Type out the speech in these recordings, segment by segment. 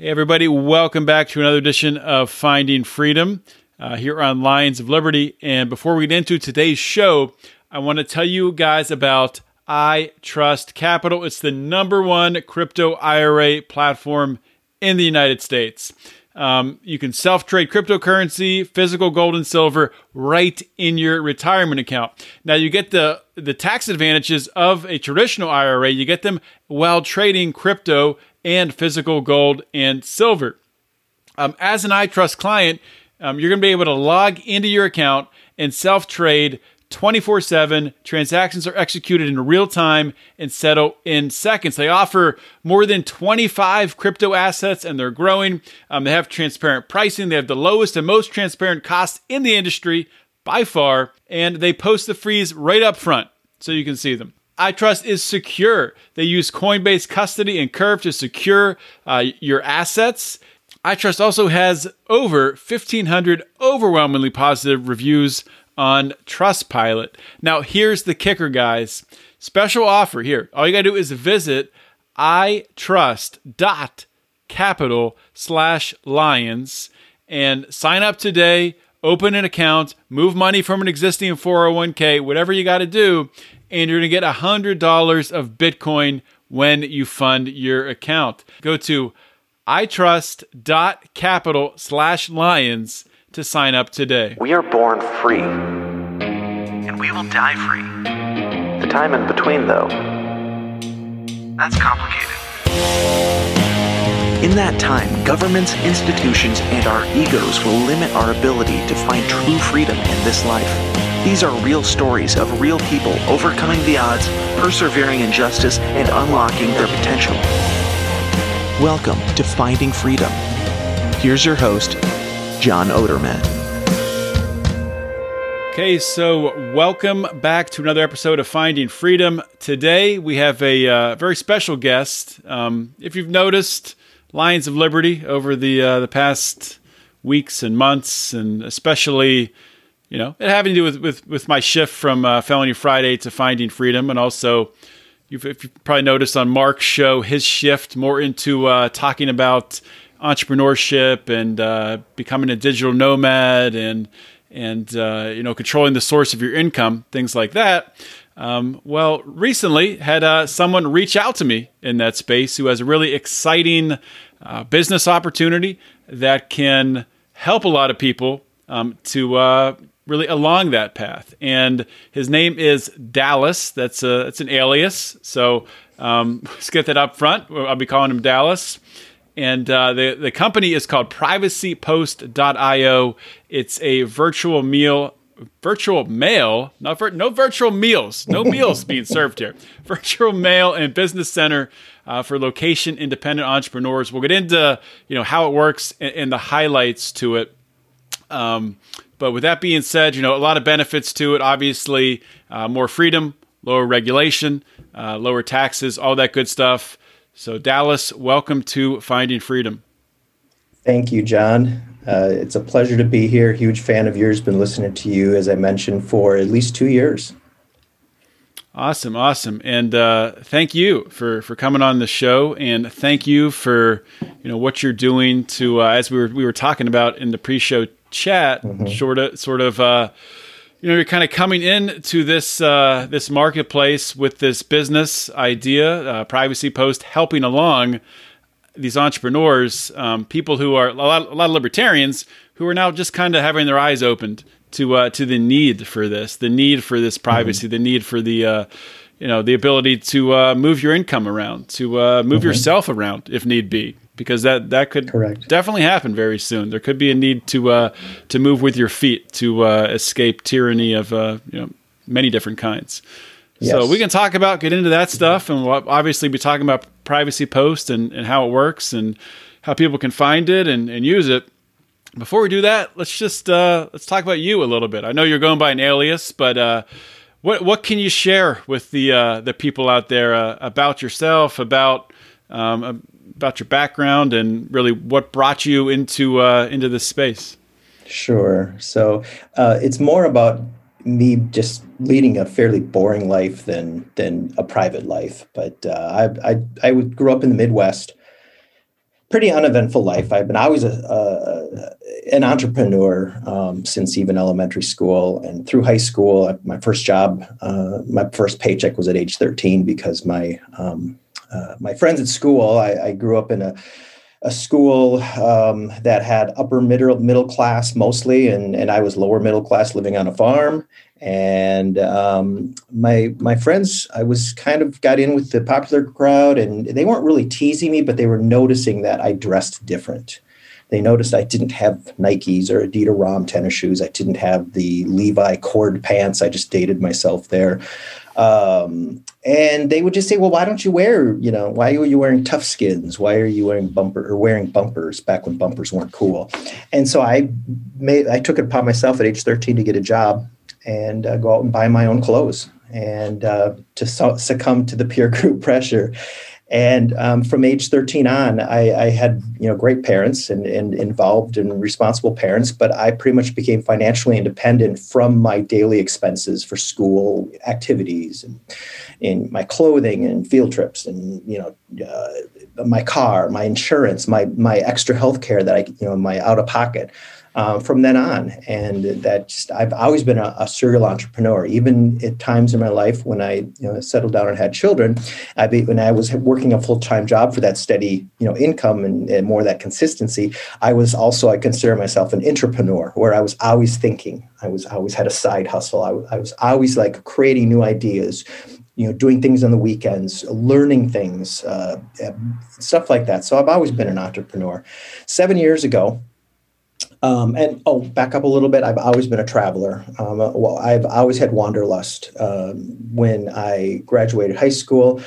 Hey, everybody, welcome back to another edition of Finding Freedom uh, here on Lions of Liberty. And before we get into today's show, I want to tell you guys about I Trust Capital. It's the number one crypto IRA platform in the United States. Um, you can self trade cryptocurrency, physical gold and silver right in your retirement account. Now, you get the, the tax advantages of a traditional IRA, you get them while trading crypto and physical gold and silver. Um, as an iTrust client, um, you're going to be able to log into your account and self trade 24 7. Transactions are executed in real time and settle in seconds. They offer more than 25 crypto assets and they're growing. Um, they have transparent pricing. They have the lowest and most transparent costs in the industry by far. And they post the fees right up front so you can see them iTrust is secure. They use Coinbase custody and Curv to secure uh, your assets. iTrust also has over 1,500 overwhelmingly positive reviews on Trustpilot. Now, here's the kicker, guys. Special offer here. All you got to do is visit itrust.capital slash lions and sign up today, open an account, move money from an existing 401k, whatever you got to do and you're going to get $100 of Bitcoin when you fund your account. Go to itrust.capital slash lions to sign up today. We are born free, and we will die free. The time in between, though, that's complicated. In that time, governments, institutions, and our egos will limit our ability to find true freedom in this life. These are real stories of real people overcoming the odds, persevering in justice, and unlocking their potential. Welcome to Finding Freedom. Here's your host, John Odermatt. Okay, so welcome back to another episode of Finding Freedom. Today we have a uh, very special guest. Um, if you've noticed, Lions of Liberty over the uh, the past weeks and months, and especially you know, it having to do with, with, with my shift from uh, Felony Friday to Finding Freedom. And also, you've, you've, probably noticed on Mark's show, his shift more into uh, talking about entrepreneurship and uh, becoming a digital nomad and, and uh, you know, controlling the source of your income, things like that. Um, well, recently had uh, someone reach out to me in that space who has a really exciting uh, business opportunity that can help a lot of people um, to uh, really along that path. And his name is Dallas. That's a that's an alias. So um, let's get that up front. I'll be calling him Dallas. And uh, the the company is called PrivacyPost.io. It's a virtual meal. Virtual mail, not vir- no virtual meals, no meals being served here. Virtual mail and business center uh, for location independent entrepreneurs. We'll get into you know how it works and, and the highlights to it. Um, but with that being said, you know, a lot of benefits to it. Obviously, uh, more freedom, lower regulation, uh, lower taxes, all that good stuff. So, Dallas, welcome to Finding Freedom. Thank you, John. Uh, it's a pleasure to be here. Huge fan of yours. Been listening to you, as I mentioned, for at least two years. Awesome, awesome, and uh, thank you for for coming on the show, and thank you for you know what you're doing to uh, as we were we were talking about in the pre-show chat, mm-hmm. sort of, sort of, uh, you know, you're kind of coming in to this uh, this marketplace with this business idea, uh, privacy post, helping along these entrepreneurs, um, people who are a lot, a lot of libertarians who are now just kind of having their eyes opened to uh, to the need for this, the need for this privacy, mm-hmm. the need for the uh, you know the ability to uh, move your income around, to uh, move mm-hmm. yourself around if need be because that that could Correct. definitely happen very soon. There could be a need to uh, to move with your feet to uh, escape tyranny of uh, you know many different kinds. Yes. So we can talk about get into that stuff, and we'll obviously be talking about privacy post and, and how it works and how people can find it and, and use it. Before we do that, let's just uh, let's talk about you a little bit. I know you're going by an alias, but uh, what what can you share with the uh, the people out there about yourself, about um, about your background and really what brought you into uh, into this space. Sure. So uh, it's more about me just leading a fairly boring life than than a private life. But uh, I, I I grew up in the Midwest, pretty uneventful life. I've been always a, a an entrepreneur um, since even elementary school and through high school. My first job, uh, my first paycheck was at age 13 because my um, uh, my friends at school. I, I, grew up in a a school um, that had upper middle middle class mostly, and and I was lower middle class living on a farm. And um, my my friends, I was kind of got in with the popular crowd, and they weren't really teasing me, but they were noticing that I dressed different. They noticed I didn't have Nikes or Adidas Rom tennis shoes. I didn't have the Levi cord pants. I just dated myself there. Um, and they would just say, "Well, why don't you wear? You know, why are you wearing Toughskins? Why are you wearing bumper or wearing bumpers back when bumpers weren't cool?" And so I made I took it upon myself at age 13 to get a job and uh, go out and buy my own clothes and uh, to su- succumb to the peer group pressure. And um, from age 13 on, I, I, had you know great parents and, and involved and responsible parents, but I pretty much became financially independent from my daily expenses for school activities and in my clothing and field trips and you know uh, my car, my insurance, my my extra health care that I you know my out of pocket uh, from then on. And that just, I've always been a, a, serial entrepreneur, even at times in my life when I you know, settled down and had children. I be, when I was working a full time job for that steady you know income and, and more that consistency, I was also I consider myself an entrepreneur, where I was always thinking. I was always had a side hustle. I, I was always like creating new ideas you know, doing things on the weekends, learning things, uh, stuff like that. So I've always been an entrepreneur. Seven years ago, um, and oh, back up a little bit. I've always been a traveler. Um, well, I've always had wanderlust. Um, when I graduated high school,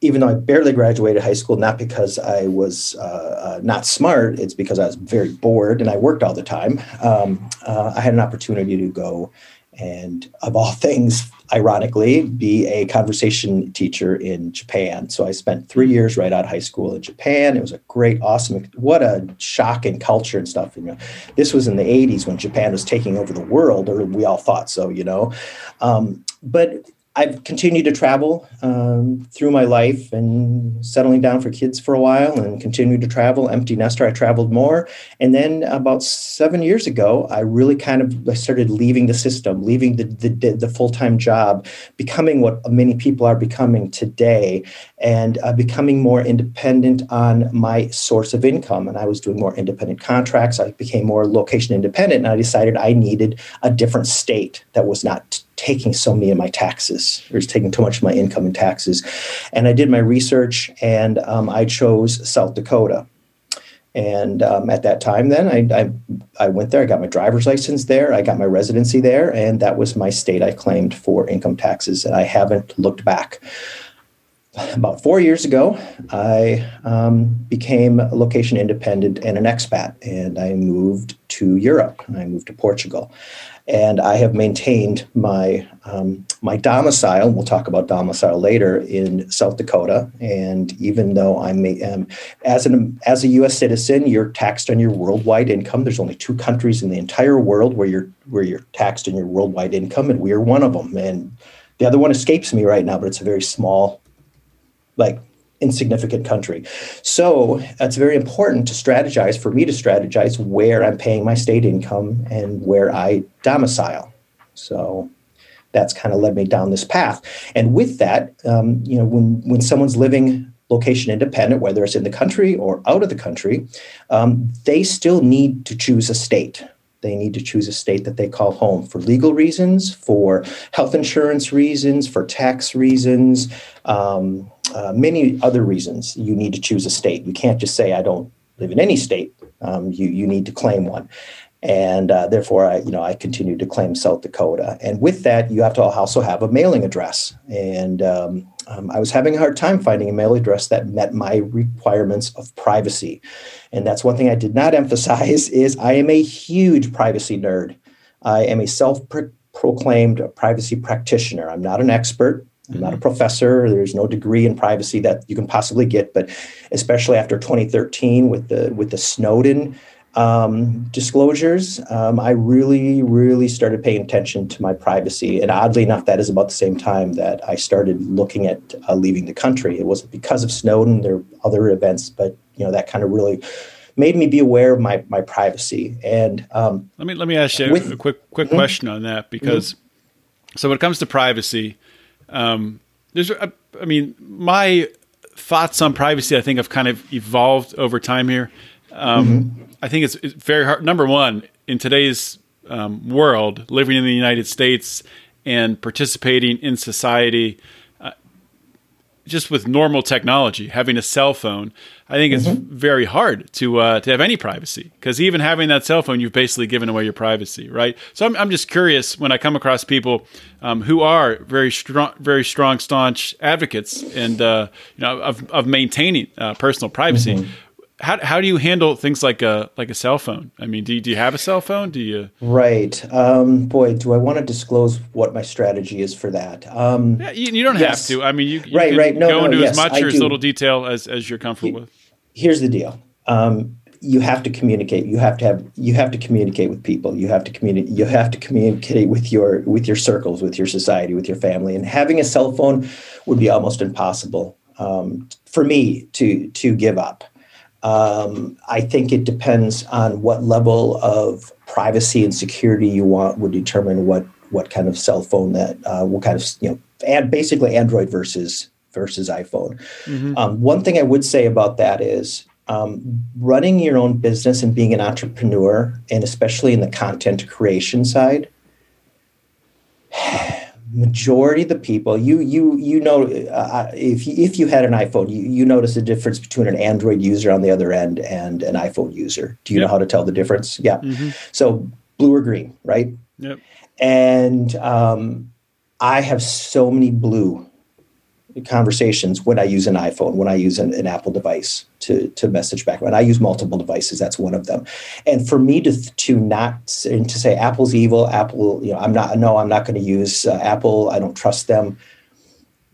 even though I barely graduated high school, not because I was uh, uh, not smart, it's because I was very bored and I worked all the time. Um, uh, I had an opportunity to go and, of all things, ironically, be a conversation teacher in Japan. So I spent three years right out of high school in Japan. It was a great, awesome, what a shock in culture and stuff. You know, this was in the 80s when Japan was taking over the world, or we all thought so, you know. Um, but I've continued to travel um, through my life and settling down for kids for a while and continued to travel. Empty nester, I traveled more. And then about seven years ago, I really kind of started leaving the system, leaving the, the, the full time job, becoming what many people are becoming today, and uh, becoming more independent on my source of income. And I was doing more independent contracts. I became more location independent, and I decided I needed a different state that was not taking so many of my taxes or it's taking too much of my income in taxes. And i did my research and um, i chose south dakota. And um, at that time then I, I, I, went there i got my driver's license there i got my residency there and that was my state i claimed for income taxes and i haven't looked back. About four years ago, I um, became location independent and an expat, and I moved to Europe. I moved to Portugal, and I have maintained my um, my domicile. We'll talk about domicile later in South Dakota. And even though I'm a, um, as an as a U.S. citizen, you're taxed on your worldwide income. There's only two countries in the entire world where you're where you're taxed on your worldwide income, and we are one of them. And the other one escapes me right now, but it's a very small like insignificant country. So it's very important to strategize for me to strategize where I'm paying my state income and where I domicile. So that's kind of led me down this path. And with that, um, you know, when when someone's living location independent, whether it's in the country or out of the country, um, they still need to choose a state. They need to choose a state that they call home for legal reasons, for health insurance reasons, for tax reasons, um, uh, many other reasons. You need to choose a state. You can't just say, I don't live in any state. Um, you, you need to claim one and uh, therefore I, you know, I continue to claim South Dakota. And with that, you have to also have a mailing address. And um, um, I was having a hard time finding a mailing address that met my requirements of privacy. And that's one thing I did not emphasize is I am a huge privacy nerd. I am a self-proclaimed privacy practitioner. I'm not an expert. I'm not a mm-hmm. professor. There's no degree in privacy that you can possibly get, but especially after 2013 with the with the Snowden Um, disclosures, um, I really, really started paying attention to my privacy. And oddly enough, that is about the same time that I started looking at uh, leaving the country. It wasn't because of Snowden, there were other events, but you know that kind of really made me be aware of my my privacy. And um, let me let me ask you with, a quick quick mm-hmm. question on that because mm-hmm. so when it comes to privacy, um, there's I mean my thoughts on privacy I think have kind of evolved over time here. Um, mm-hmm. I think it's, it's, very hard. Number one, in today's um, world, living in the United States and participating in society, just with normal technology, having a cell phone, I think it's mm-hmm. very hard to uh, to have any privacy because even having that cell phone, you've basically given away your privacy, right? So I'm, I'm just curious when I come across people um, who are very strong, very strong, staunch advocates, and uh, you know, of, of maintaining uh, personal privacy. Mm-hmm how, how do you handle things like a like a cell phone? I mean, do you, do you have a cell phone? Do you? Right. Um, boy, do I want to disclose what my strategy is for that? Um, yeah, you, you don't yes. have to. I mean, you, you right, right. No, go no, into yes, as much I or do. as little detail as, as you're comfortable with. Here's the deal. Um, you have to communicate. You have to have. You have to communicate with people. You have to communicate. You have to communicate with your with your circles, with your society, with your family. And having a cell phone would be almost impossible um, for me to to give up. Um, I think it depends on what level of privacy and security you want would determine what what kind of cell phone that uh, what kind of you know and basically Android versus versus iPhone. Mm-hmm. Um, one thing I would say about that is um, running your own business and being an entrepreneur, and especially in the content creation side majority of the people you you you know uh, if you, if you had an iphone you, you notice the difference between an android user on the other end and an iphone user. Do you yep. know how to tell the difference? Yeah. Mm-hmm. so blue or green right? Yep. And um, i have so many blue conversations when I use an iPhone, when I use an, an, Apple device to, to message back. When I use multiple devices, that's one of them. And for me to to not and to say Apple's evil, Apple, you know, I'm not. No, I'm not going to use uh, Apple. I don't trust them.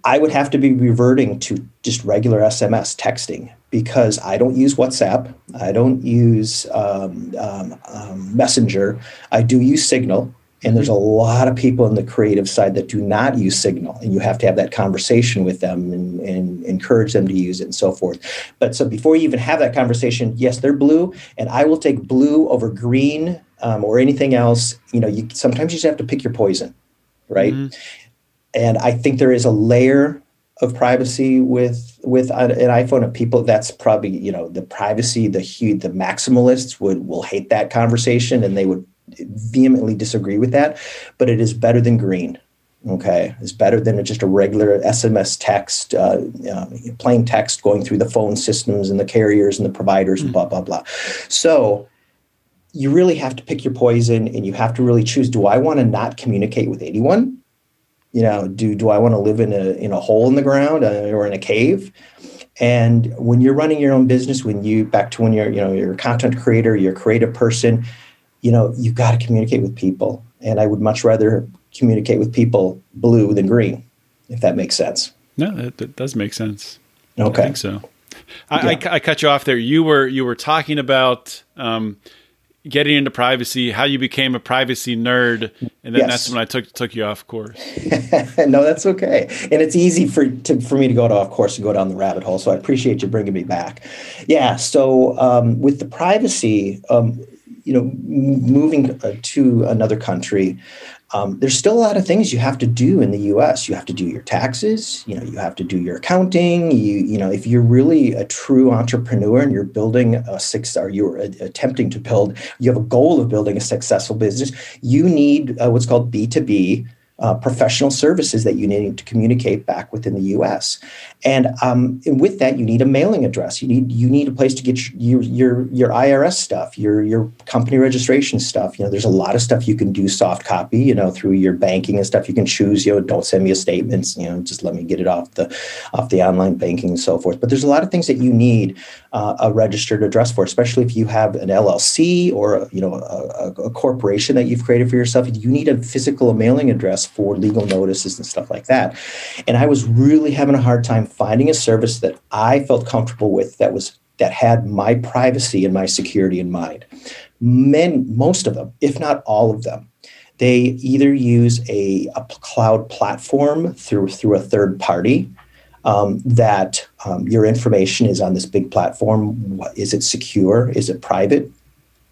I would have to be reverting to just regular SMS texting because I don't use WhatsApp. I don't use um, um, um, Messenger. I do use Signal. And there's a lot of people in the creative side that do not use Signal, and you have to have that conversation with them and, and, encourage them to use it and so forth. But so before you even have that conversation, yes, they're blue, and I will take blue over green um, or anything else. You know, you sometimes you just have to pick your poison, right? Mm-hmm. And I think there is a layer of privacy with with an, iPhone of people that's probably you know the privacy the the maximalists would will hate that conversation and they would vehemently disagree with that, but it is better than green. Okay, it's better than just a regular SMS text, uh, uh, plain text going through the phone systems and the carriers and the providers mm-hmm. and blah blah blah. So you really have to pick your poison, and you have to really choose: Do I want to not communicate with anyone? You know, do do I want to live in a in a hole in the ground uh, or in a cave? And when you're running your own business, when you back to when you're you know you're a content creator, you're a creative person, you know, you've got to communicate with people. And I would much rather communicate with people blue than green, if that makes sense. No, that, that does make sense. Okay. I think so. I, yeah. I, I, cut you off there. You were you were talking about um, getting into privacy, how you became a privacy nerd, and then yes. that's when I took took you off course. no, that's okay, and it's easy for to, for me to go off course and go down the rabbit hole. So I appreciate you bringing me back. Yeah. So um, with the privacy, um, you know, moving uh, to another country, um, there's still a lot of things you have to do in the U.S. You have to do your taxes. You know, you have to do your accounting. You, you know, if you're really a true entrepreneur and you're building a six, or you're attempting to build, you have a goal of building a successful business. You need uh, what's called B two B uh, professional services that you need to communicate back within the U.S. And, um, and, with that, you need a mailing address. You need you need a place to get your your your IRS stuff, your your company registration stuff. You know, there's a lot of stuff you can do soft copy. You know, through your banking and stuff. You can choose. You know, don't send me a statement. You know, just let me get it off the off the online banking and so forth. But there's a lot of things that you need uh, a registered address for, especially if you have an LLC or you know a, a corporation that you've created for yourself. You need a physical mailing address for legal notices and stuff like that. And I was really having a hard time finding a service that I felt comfortable with that was that had my privacy and my security in mind. Men, most of them, if not all of them, they either use a, a cloud platform through through a third party um, that um, your information is on this big platform. Is it secure? Is it private?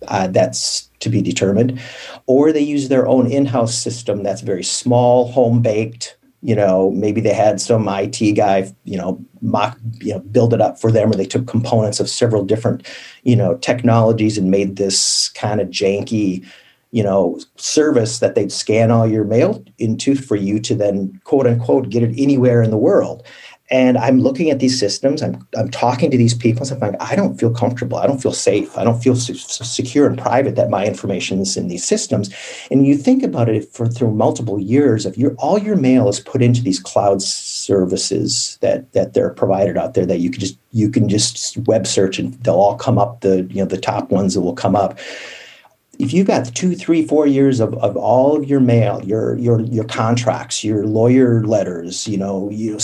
Uh, that's to be determined. Or they use their own in-house system that's very small, home baked. You know, maybe they had some IT guy, you know, mock, you know, build it up for them, or they took components of several different, you know, technologies and made this kind of janky, you know, service that they'd scan all your mail into for you to then quote unquote get it anywhere in the world. And I'm looking at these systems. I'm, I'm talking to these people. And I'm like, I don't feel comfortable. I don't feel safe. I don't feel secure and private that my information is in these systems. And you think about it for through multiple years of your all your mail is put into these cloud services that that they're provided out there that you can just you can just web search and they'll all come up. The you know the top ones that will come up if you've got two, three, four years of, of all of your mail, your your your contracts, your lawyer letters, you know, you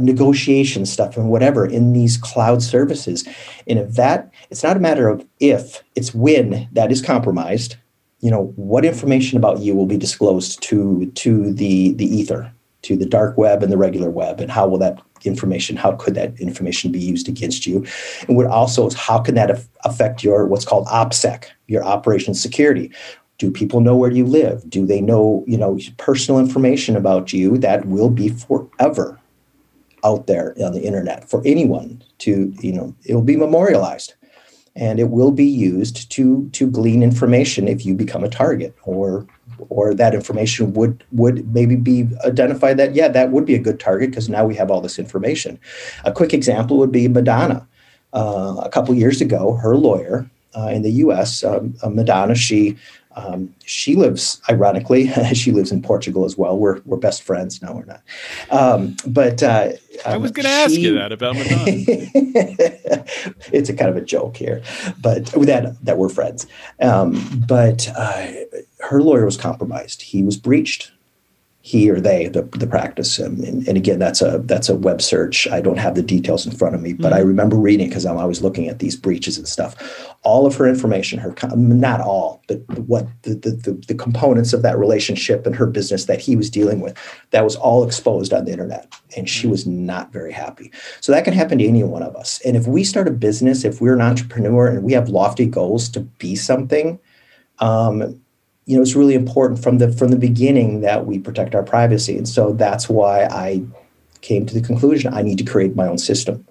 negotiation stuff and whatever in these cloud services, and if that, it's not a matter of if, it's when that is compromised. You know, what information about you will be disclosed to to the the ether, to the dark web and the regular web, and how will that information how could that information be used against you? And what also is how can that affect your what's called opsec your operation security? Do people know where you live? Do they know you know personal information about you that will be forever out there on the internet for anyone to you know it will be memorialized. And it will be used to to glean information if you become a target or or that information would would maybe be identified that yeah that would be a good target because now we have all this information. A quick example would be madonna. Uh, a couple years ago her lawyer uh, in the us um, uh, madonna she um, she lives, ironically, she lives in Portugal as well. We're we're best friends. No, we're not. Um, but uh, I was going to ask you that about Madonna. it's a kind of a joke here, but that that we're friends. Um, but uh, her lawyer was compromised. He was breached he or they the, the practice. And, and, again that's a that's a web search. I don't have the details in front of me but mm-hmm. i remember reading because i'm always looking at these breaches and stuff. All of her information her not all but what the, the, the components of that relationship and her business that he was dealing with that was all exposed on the internet and she was not very happy. So that can happen to any one of us. And if we start a business if we're an entrepreneur and we have lofty goals to be something um, you know it's really important from the from the beginning that we protect our privacy. And so that's why i came to the conclusion i need to create my own system.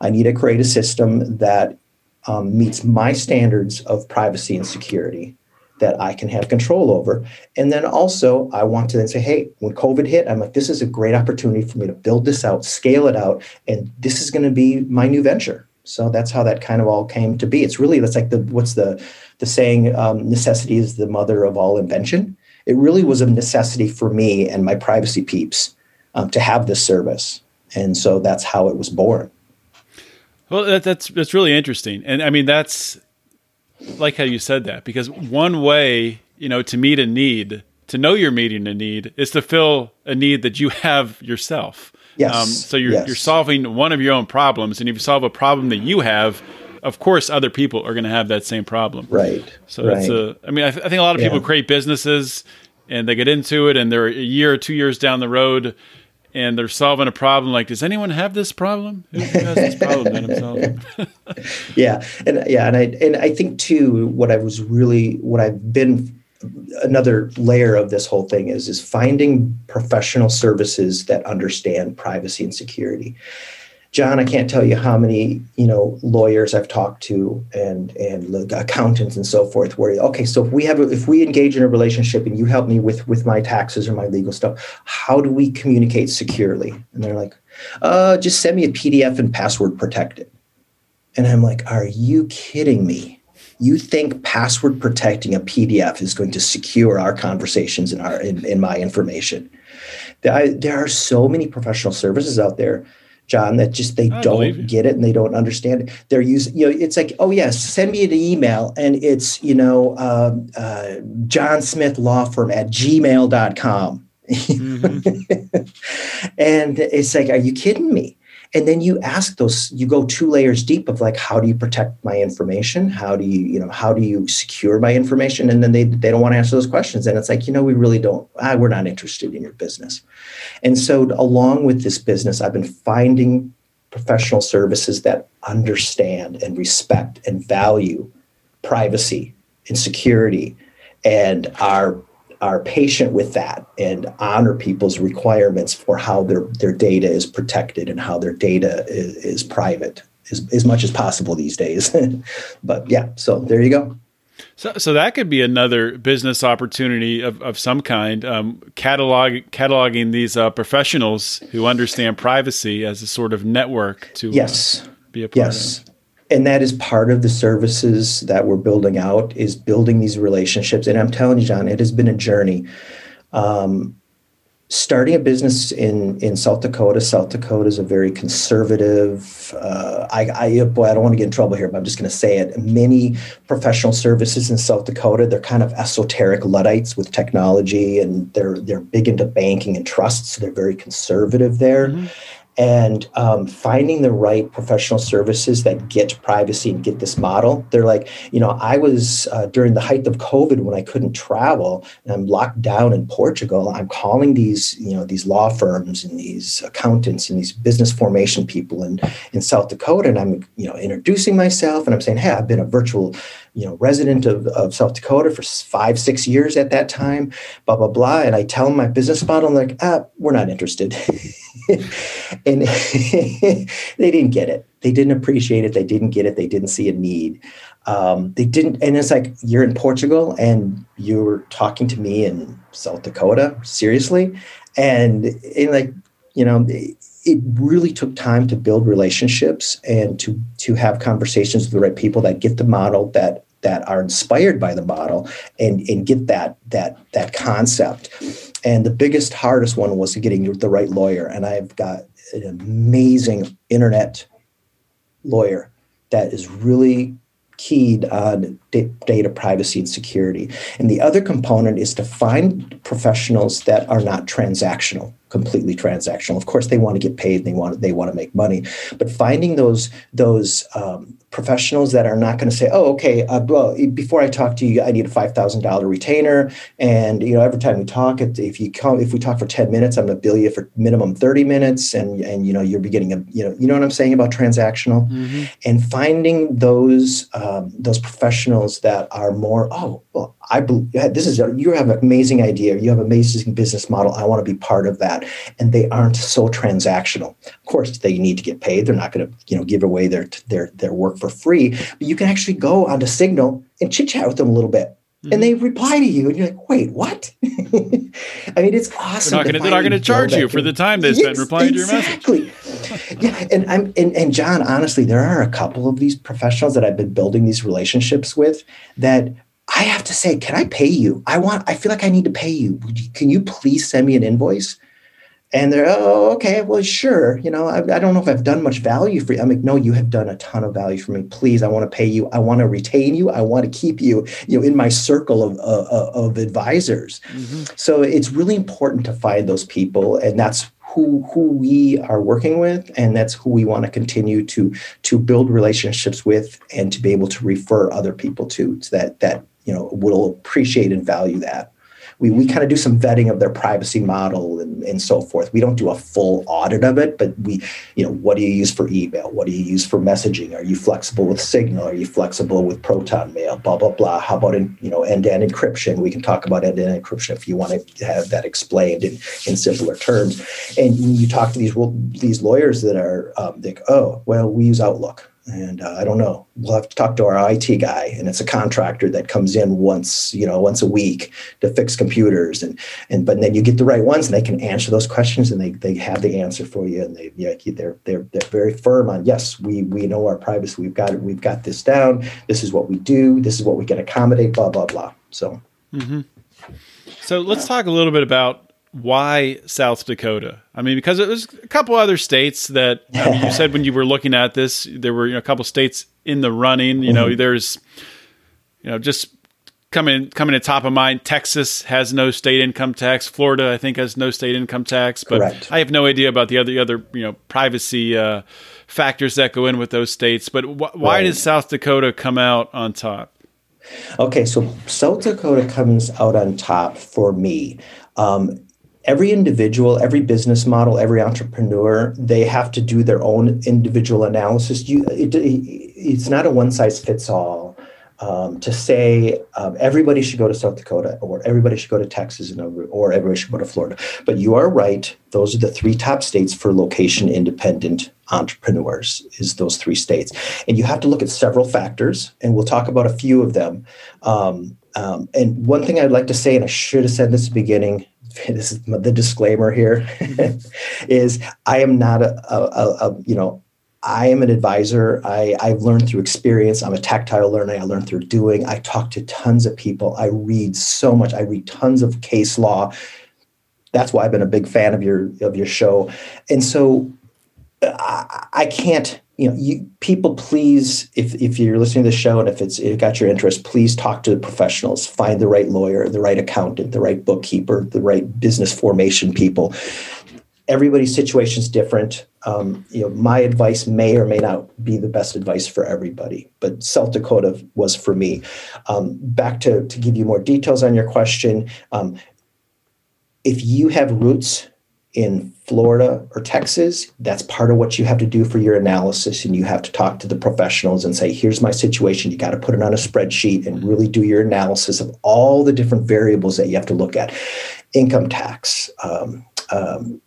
I need to create a system that um, meets my standards of privacy and security that i can have control over. And then also i want to then say hey when covid hit i'm like this is a great opportunity for me to build this out scale it out and this is going to be my new venture so that's how that kind of all came to be it's really that's like the what's the the saying um, necessity is the mother of all invention. It really was a necessity for me and my privacy peeps um, to have this service. And so that's how it was born. Well, that, that's that's really interesting, and I mean that's like how you said that because one way you know to meet a need, to know you're meeting a need, is to fill a need that you have yourself. Yes. Um, so you're yes. you're solving one of your own problems, and if you solve a problem that you have, of course other people are going to have that same problem. Right. So right. a. I mean, I, th- I, think a lot of people yeah. create businesses and they get into it and they're a year or two years down the road and they're solving a problem. Like, does anyone have this problem? Who has this problem that I'm solving? yeah, and yeah, and I and I think too, what I was really what I've been another layer of this whole thing is is finding professional services that understand privacy and security John, I can't tell you how many you know lawyers I've talked to and and accountants and so forth. Where okay, so if we have a, if we engage in a relationship and you help me with with my taxes or my legal stuff, how do we communicate securely? And they're like, uh, just send me a PDF and password protected. And I'm like, are you kidding me? You think password protecting a PDF is going to secure our conversations and our in, in my information? There, there are so many professional services out there John, that just they I don't get it and they don't understand it. They're using, you know, it's like, oh yes, send me an email and it's, you know, um, uh, John Smith Law Firm at gmail.com. Mm-hmm. and it's like, are you kidding me? And then you ask those you go two layers deep of like how do you protect my information? How do you you know how do you secure my information? And then they, they don't want to answer those questions. And it's like you know we really don't ah, we're not interested in your business. And so along with this business i've been finding professional services that understand and respect and value privacy and security and are are patient with that and honor people's requirements for how their, their data is protected and how their data is, is private as, as much as possible these days. but yeah, so there you go. So, so that could be another business opportunity of, of some kind. Um, catalog cataloging these uh, professionals who understand privacy as a sort of network to uh, yes, uh, be a part yes. of and that is part of the services that we're building out is building these relationships. And i'm telling you john it has been a journey. Um, starting a business in in south dakota south dakota is a very conservative uh, I, I boy i don't want to get in trouble here but i'm just going to say it. Many professional services in south dakota they're kind of esoteric luddites with technology and they're they're big into banking and trusts so they're very conservative there. Mm-hmm and um, finding the right professional services that get privacy and get this model. They're like, you know, I was uh, during the height of COVID when I couldn't travel and I'm locked down in Portugal. I'm calling these, you know, these law firms and these accountants and these business formation people in, in South Dakota. And I'm, you know, introducing myself and I'm saying, hey, I've been a virtual you know, resident of, of South Dakota for five, six years at that time, blah, blah, blah. And I tell them my business model, and like, ah, we're not interested. and they didn't get it. They didn't appreciate it. They didn't get it. They didn't see a need. Um, they didn't, and it's like, you're in Portugal and you're talking to me in South Dakota, seriously? And, and like, you know, it really took time to build relationships and to to have conversations with the right people that get the model that that are inspired by the model and and get that that that concept. And the biggest hardest one was getting the right lawyer. And i've got an amazing internet lawyer that is really keyed on data privacy and security. And the other component is to find professionals that are not transactional completely transactional. Of course, they want to get paid. They want they want to make money. But finding those those um, professionals that are not going to say, "Oh, okay, uh, well, before I talk to you, I need a five thousand dollar retainer," and you know, every time we talk, if you come, if we talk for ten minutes, I'm going to bill you for minimum thirty minutes, and and you know, you're beginning a you know, you know what I'm saying about transactional, mm-hmm. and finding those um, those professionals that are more, oh, well, I believe this is a, you have an amazing idea, you have an amazing business model. I want to be part of that, and they aren't so transactional. Of course, they need to get paid. They're not going to you know give away their their their work for free, but you can actually go on onto Signal and chit chat with them a little bit. Mm-hmm. And they reply to you, and you're like, "Wait, what?" I mean, it's awesome. They're not going to charge you for the time they spent replying exactly. to your message. yeah, and I'm and, and John, honestly, there are a couple of these professionals that I've been building these relationships with that I have to say, can I pay you? I want, I feel like I need to pay you. Can you please send me an invoice? And they're, oh, okay, well, sure. You know, I, I don't know if I've done much value for you. I'm like, no, you have done a ton of value for me. Please, I want to pay you. I want to retain you. I want to keep you, you know, in my circle of, uh, of advisors. Mm-hmm. So it's really important to find those people. And that's who who we are working with and that's who we want to continue to to build relationships with and to be able to refer other people to so that that you know will appreciate and value that we, we kind of do some vetting of their privacy model and, and so forth. We don't do a full audit of it but we you know what do you use for email? What do you use for messaging? Are you flexible with signal? Are you flexible with ProtonMail? Blah blah blah. How about in you know end-to-end encryption? We can talk about end-to-end encryption if you want to have that explained in, in simpler terms. And you talk to these these lawyers that are um, like oh well we use outlook and uh, I don't know. We'll have to talk to our IT guy, and it's a contractor that comes in once, you know, once a week to fix computers, and and but then you get the right ones, and they can answer those questions, and they they have the answer for you, and they yeah, they're they're they're very firm on yes, we we know our privacy, we've got it, we've got this down. This is what we do. This is what we can accommodate. Blah blah blah. So. Mm-hmm. So let's talk a little bit about why South Dakota? I mean, because it was a couple other states that I mean, you said when you were looking at this, there were you know, a couple states in the running. You know, mm-hmm. there's, you know, just coming coming to top of mind. Texas has no state income tax. Florida, I think, has no state income tax. But Correct. I have no idea about the other other you know privacy uh, factors that go in with those states. But wh- why Right. does South Dakota come out on top? Okay, so South Dakota comes out on top for me. Um, every individual, every business model, every entrepreneur, they have to do their own individual analysis. You, it, it's not a one size fits all. Um, to say um, everybody should go to South Dakota or everybody should go to Texas or everybody should go to Florida. But you are right; those are the three top states for location independent entrepreneurs. Is those three states, and you have to look at several factors, and we'll talk about a few of them. Um, um, and one thing I'd like to say, and I should have said this at the beginning, this is the disclaimer here, is I am not a, a, a, you know I am an advisor. I, I've learned through experience. I'm a tactile learner. I learn through doing. I talk to tons of people. I read so much. I read tons of case law. That's why I've been a big fan of your of your show. And so uh, I, I can't, you know, you people please, if if you're listening to the show and if it's it got your interest, please talk to the professionals. Find the right lawyer, the right accountant, the right bookkeeper, the right business formation people everybody's situation is different. Um, you know, my advice may or may not be the best advice for everybody, but South Dakota was for me. Um, back to to give you more details on your question, um, if you have roots in Florida or Texas, that's part of what you have to do for your analysis. And you have to talk to the professionals and say, here's my situation. You got to put it on a spreadsheet and really do your analysis of all the different variables that you have to look at income tax, um, um,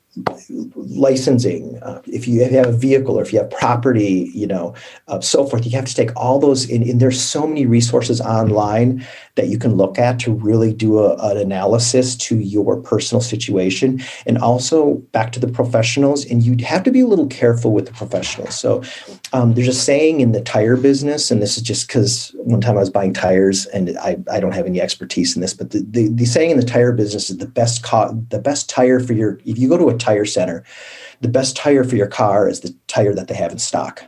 licensing, uh, if you have a vehicle or if you have property, you know, uh, so forth, you have to take all those in. And there's so many resources online that you can look at to really do a, an analysis to your personal situation. And also back to the professionals, and you have to be a little careful with the professionals. So um, there's a saying in the tire business, and this is just because one time I was buying tires and I, I don't have any expertise in this, but the, the, the saying in the tire business is the best co- the best tire for your if you go to a tire center, the best tire for your car is the tire that they have in stock.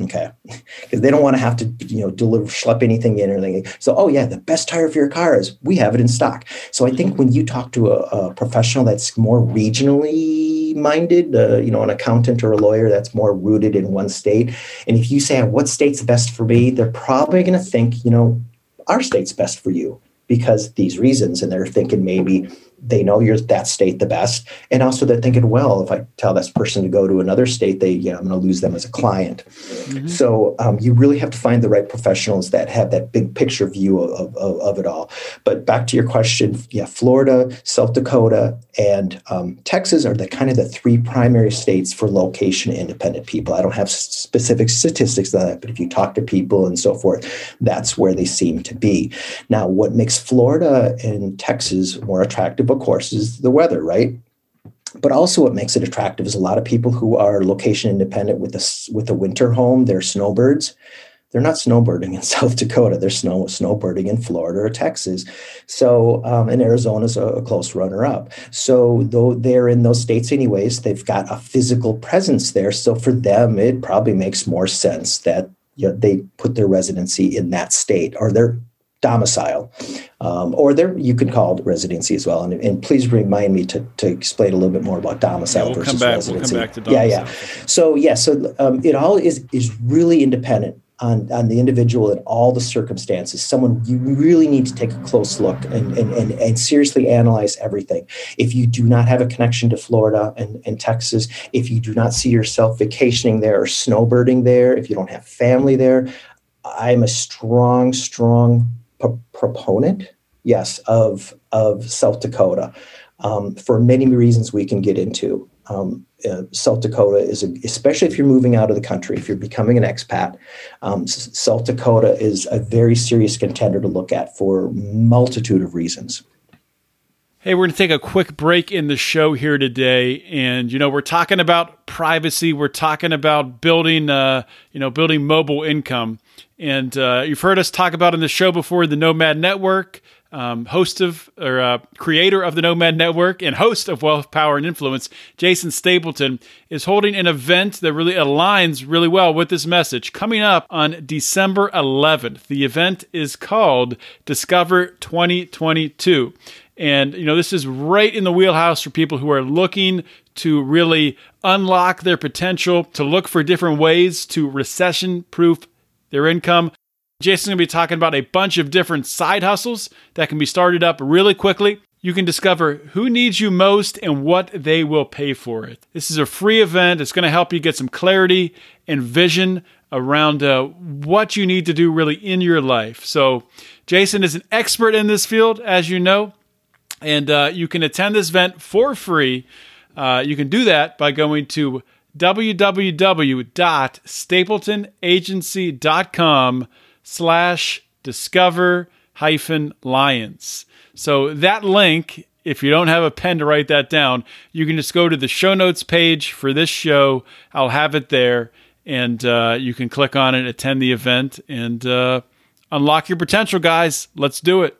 Okay, because they don't want to have to you know deliver schlep anything in or anything. So oh yeah, the best tire for your car is we have it in stock. So I think when you talk to a, a professional that's more regionally minded, uh, you know, an accountant or a lawyer that's more rooted in one state, and if you say what state's best for me, they're probably going to think you know our state's best for you because these reasons, and they're thinking maybe they know you're that state the best. And also they're thinking well if i tell this person to go to another state they you know i'm going to lose them as a client. Mm-hmm. so um, you really have to find the right professionals that have that big picture view of, of, of, it all. But back to your question yeah florida south dakota and um, texas are the kind of the three primary states for location independent people. I don't have specific statistics on that but if you talk to people and so forth that's where they seem to be. Now what makes florida and texas more attractive of course, is the weather, right? But also, what makes it attractive is a lot of people who are location independent with a with a winter home. They're snowbirds. They're not snowbirding in South Dakota. They're snow snowbirding in Florida or Texas. So, um, and Arizona's a, a close runner up. So, though they're in those states anyways, they've got a physical presence there. So, for them, it probably makes more sense that you know, they put their residency in that state or their domicile, um, or there you can call it residency as well. And, and please remind me to, to explain a little bit more about domicile yeah, we'll versus back, residency. We'll come back to domicile. Yeah, yeah. So yeah, so um, it all is is really independent on, on the individual and all the circumstances. Someone you really need to take a close look and, and, and, and seriously analyze everything. If you do not have a connection to Florida and, and Texas, if you do not see yourself vacationing there or snowbirding there, if you don't have family there, I'm a strong, strong p- proponent, yes, of of South Dakota um, for many reasons we can get into. Um, uh, South Dakota is, a, especially if you're moving out of the country, if you're becoming an expat, um, S- South Dakota is a very serious contender to look at for multitude of reasons. Hey, we're going to take a quick break in the show here today, and you know we're talking about privacy. We're talking about building, uh, you know, building mobile income, and uh, you've heard us talk about in the show before the Nomad Network. um, host of or uh, creator of the Nomad Network and host of Wealth, Power, and Influence, Jason Stapleton, is holding an event that really aligns really well with this message coming up on December 11th. The event is called Discover 2022. And, you know, this is right in the wheelhouse for people who are looking to really unlock their potential, to look for different ways to recession proof their income. Jason's going to be talking about a bunch of different side hustles that can be started up really quickly. You can discover who needs you most and what they will pay for it. This is a free event. It's going to help you get some clarity and vision around uh, what you need to do really in your life. So, Jason is an expert in this field, as you know, and uh, you can attend this event for free. Uh, you can do that by going to www.stapletonagency.com slash discover hyphen lions. So that link, if you don't have a pen to write that down, you can just go to the show notes page for this show. I'll have it there, and uh, you can click on it, attend the event, and uh, unlock your potential, guys. Let's do it.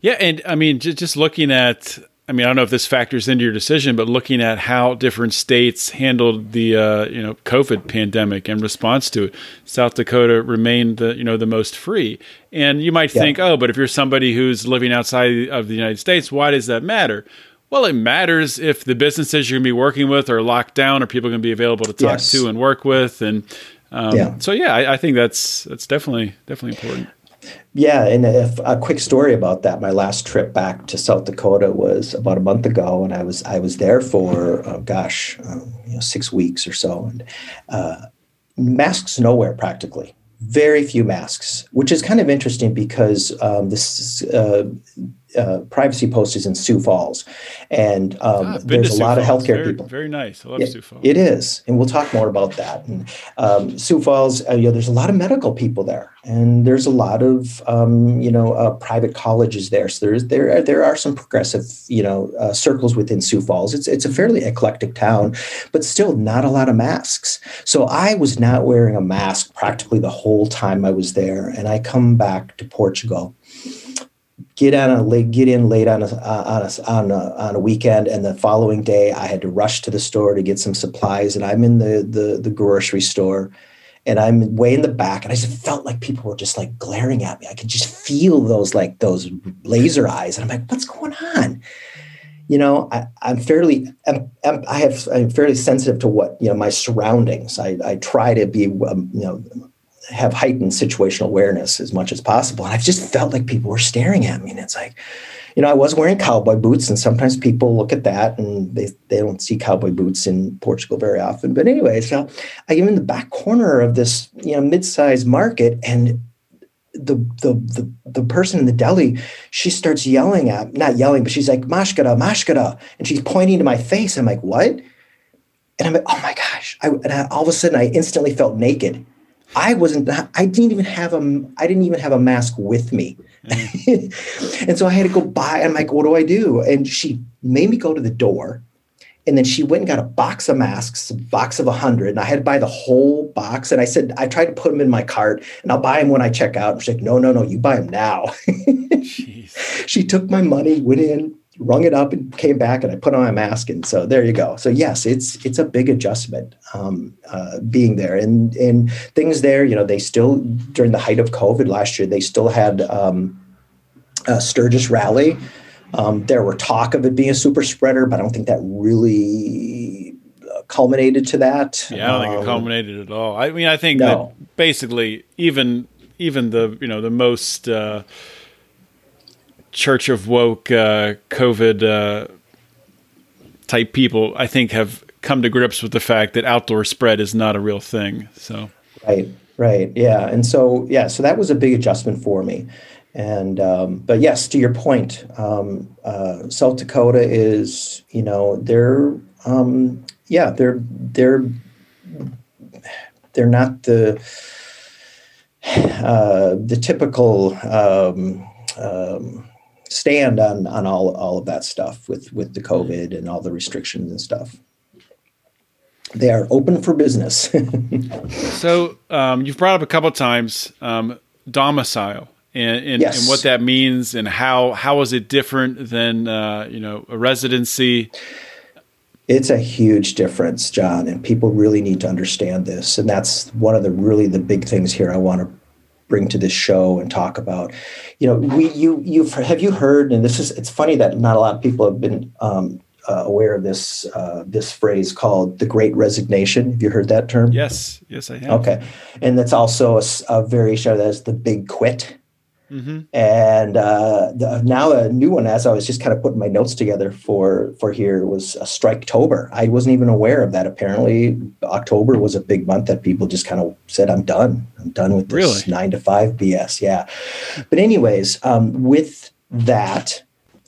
Yeah, and I mean, just, just looking at I mean, I don't know if this factors into your decision, but looking at how different states handled the uh, you know COVID pandemic in response to it, South Dakota remained the you know the most free. And you might yeah. think, oh, but if you're somebody who's living outside of the United States, why does that matter? Well, it matters if the businesses you're going to be working with are locked down, or people are going to be available to talk yes. to and work with, and um, yeah. so yeah, I, I think that's that's definitely definitely important. Yeah, and a, a, quick story about that. My last trip back to South Dakota was about a month ago, and I was I was there for oh gosh, um, you know, six weeks or so, and uh, masks nowhere practically. Very few masks, which is kind of interesting because um, this uh, uh, privacy post is in Sioux Falls, and um, ah, there's a lot Falls. of healthcare very, people. Very nice. I love yeah, Sioux Falls. It is, and we'll talk more about that. And um, Sioux Falls, uh, you know, there's a lot of medical people there, and there's a lot of um, you know uh, private colleges there. So there's there are, there are some progressive you know uh, circles within Sioux Falls. It's it's a fairly eclectic town, but still not a lot of masks. So I was not wearing a mask practically the whole time I was there, and I come back to Portugal get on a late, get in late on a, on a, on a, on a weekend, and the following day I had to rush to the store to get some supplies, and I'm in the the, the grocery store, and I'm way in the back, and I just felt like people were just like glaring at me. I could just feel those like those laser eyes, and I'm like, what's going on? You know, I, am fairly, I'm, I have, I'm fairly sensitive to what you know my surroundings. I, I try to be, um, you know, have heightened situational awareness as much as possible. And I've just felt like people were staring at me. And it's like, you know, I was wearing cowboy boots, and sometimes people look at that and they, they don't see cowboy boots in Portugal very often. But anyway, so I am in the back corner of this, you know, mid-sized market, and the the the the person in the deli, she starts yelling at not yelling, but she's like, Mashkara, Mashkara. And she's pointing to my face. I'm like, what? And I'm like, oh my gosh. I, and I, all of a sudden I instantly felt naked I wasn't. I didn't even have a. I didn't even have a mask with me, mm. and so I had to go buy. I'm like, what do I do? And she made me go to the door, and then she went and got a box of masks, a box of a hundred, and I had to buy the whole box. And I said, I tried to put them in my cart, and I'll buy them when I check out. And she's like, No, no, no, you buy them now. she took my money, went in, rung it up and came back and I put on my mask and so there you go. So yes, it's it's a big adjustment um, uh, being there and and things there. You know, they still during the height of COVID last year, they still had um, a Sturgis rally. Um, there were talk of it being a super spreader, but I don't think that really uh, culminated to that. Yeah, I don't think it um, culminated at all. I mean, I think no. that basically even even the you know the most uh, Church of Woke uh, COVID uh, type people, I think, have come to grips with the fact that outdoor spread is not a real thing. So, right, right, yeah, and so yeah, so that was a big adjustment for me. And um, but yes, to your point, um, uh, South Dakota is you know they're um, yeah they're they're they're not the uh, the typical um, um, stand on on all all of that stuff with with the COVID and all the restrictions and stuff. They are open for business. so um, you've brought up a couple times um, domicile, and, and, Yes. and what that means and how how is it different than uh, you know a residency? It's a huge difference, John, and people really need to understand this. And that's one of the really the big things here I want to bring to this show and talk about. You know, we you you have you heard, and this is it's funny that not a lot of people have been um, uh, aware of this uh, this phrase called the Great Resignation. Have you heard that term? Yes, yes, I have. Okay, and that's also a variation of that is the Big Quit. Hmm And uh, the, now a new one, as I was just kind of putting my notes together for for here, was a Striketober. I wasn't even aware of that. Apparently, October was a big month that people just kind of said, "I'm done. I'm done with this Really? nine to five BS." Yeah, but anyways, um, with that,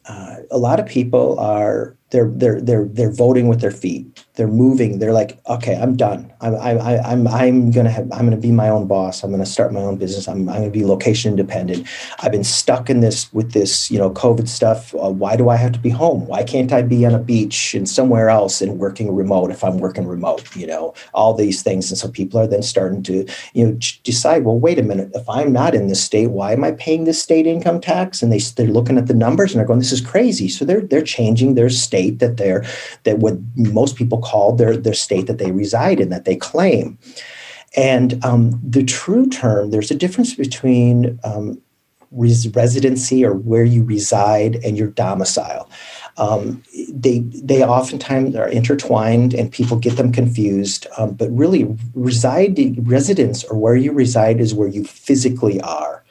uh, a lot of people are they're they're they're they're voting with their feet. They're moving. They're like, okay, I'm done. I'm I, I'm I'm gonna have I'm gonna be my own boss. I'm gonna start my own business. I'm I'm gonna be location independent. I've been stuck in this with this you know COVID stuff. Uh, why do I have to be home? Why can't I be on a beach and somewhere else and working remote if I'm working remote? You know all these things, and so people are then starting to you know decide. Well, wait a minute. If I'm not in this state, why am I paying this state income tax? And they they're looking at the numbers and they're going, this is crazy. So they're they're changing their state that they're that what most people call their their state that they reside in that they claim. And um, the true term, there's a difference between um, res- residency or where you reside and your domicile. Um, they they oftentimes are intertwined and people get them confused. Um, but really, residing residence or where you reside is where you physically are.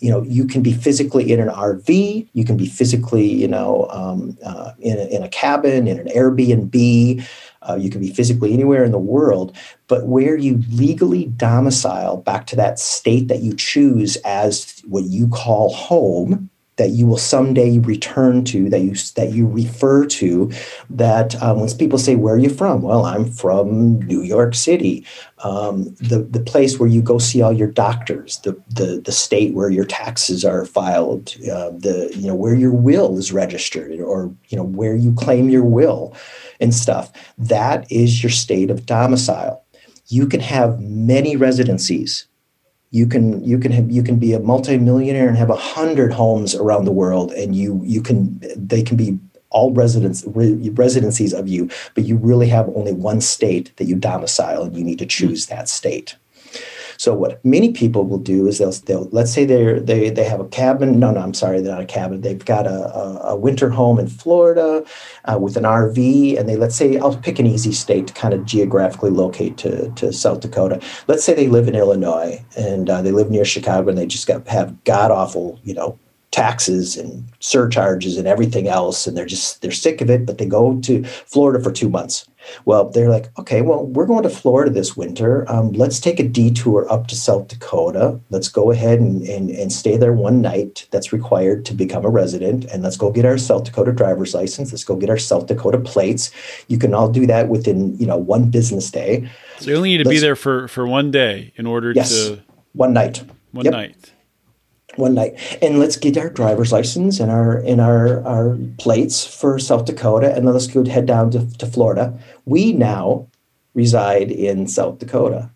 You know, you can be physically in an RV. You can be physically, you know, um, uh, in, a, in a cabin, in an Airbnb. Uh, you can be physically anywhere in the world, but where you legally domicile back to that state that you choose as what you call home, that you will someday return to, that you that you refer to, that um, when people say, "Where are you from?" Well, I'm from New York City, um, the the place where you go see all your doctors, the the the state where your taxes are filed, uh, the you know where your will is registered, or you know where you claim your will, and stuff. That is your state of domicile. You can have many residencies you can you can have, you can be a multimillionaire and have a hundred homes around the world and you you can they can be all residents re, residencies of you but you really have only one state that you domicile and you need to hmm. choose that state so what many people will do is they'll, they'll let's say they're they they have a cabin. No, no, I'm sorry, they're not a cabin. They've got a, a, a winter home in Florida uh, with an RV, and they let's say I'll pick an easy state to kind of geographically locate to to South Dakota. Let's say they live in Illinois and uh, they live near Chicago, and they just got have god awful, you know, taxes and surcharges and everything else and they're just they're sick of it but they go to florida for two months well they're like okay well we're going to florida this winter. Um, let's take a detour up to south dakota. Let's go ahead and, and, and stay there one night that's required to become a resident. And let's go get our south dakota driver's license. Let's go get our south dakota plates. You can all do that within you know one business day. So you only need to be Let's- there for for one day in order yes. to one night. One Yep. night. One night. And let's get our driver's license and our and our our plates for south dakota and then let's go head down to, to florida. We now reside in south dakota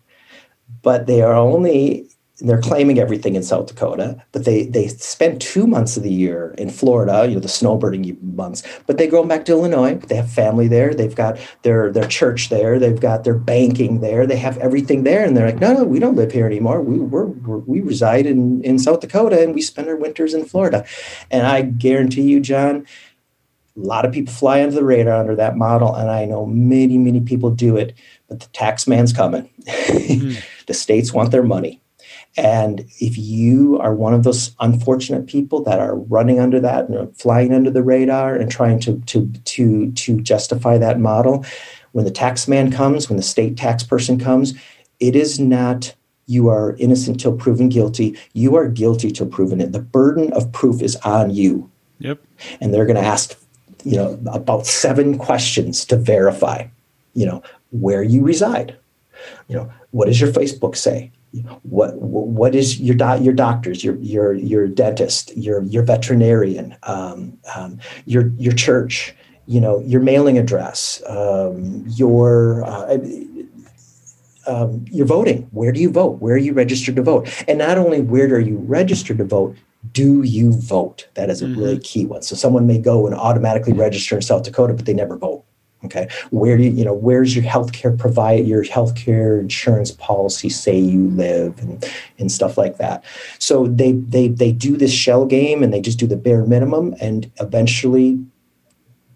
but they are only they're claiming everything in south dakota but they they spend two months of the year in florida you know the snowbirding months but they go back to illinois. They have family there. They've got their their church there. They've got their banking there. They have everything there. And they're like no no we don't live here anymore. We we're, we're, we reside in in south dakota and we spend our winters in florida. And i guarantee you john a lot of people fly under the radar under that model. And i know many many people do it but the tax man's coming. Hmm. The states want their money and if you are one of those unfortunate people that are running under that and flying under the radar and trying to to to to justify that model, when the tax man comes, when the state tax person comes, it is not you are innocent till proven guilty. You are guilty till proven it. The burden of proof is on you Yep. and they're going to ask you know about seven questions to verify you know where you reside you know what does your facebook say what what is your do- your doctors your your your dentist your your veterinarian um, um, your your church you know your mailing address um, your uh, um, you're voting. Where do you vote? Where are you registered to vote? And not only where are you registered to vote, do you vote? That is a mm-hmm. really key one. So someone may go and automatically register in South Dakota, but they never vote. Okay, where do you, you know where's your healthcare provide your healthcare insurance policy say you live and and stuff like that. So they they they do this shell game and they just do the bare minimum, and eventually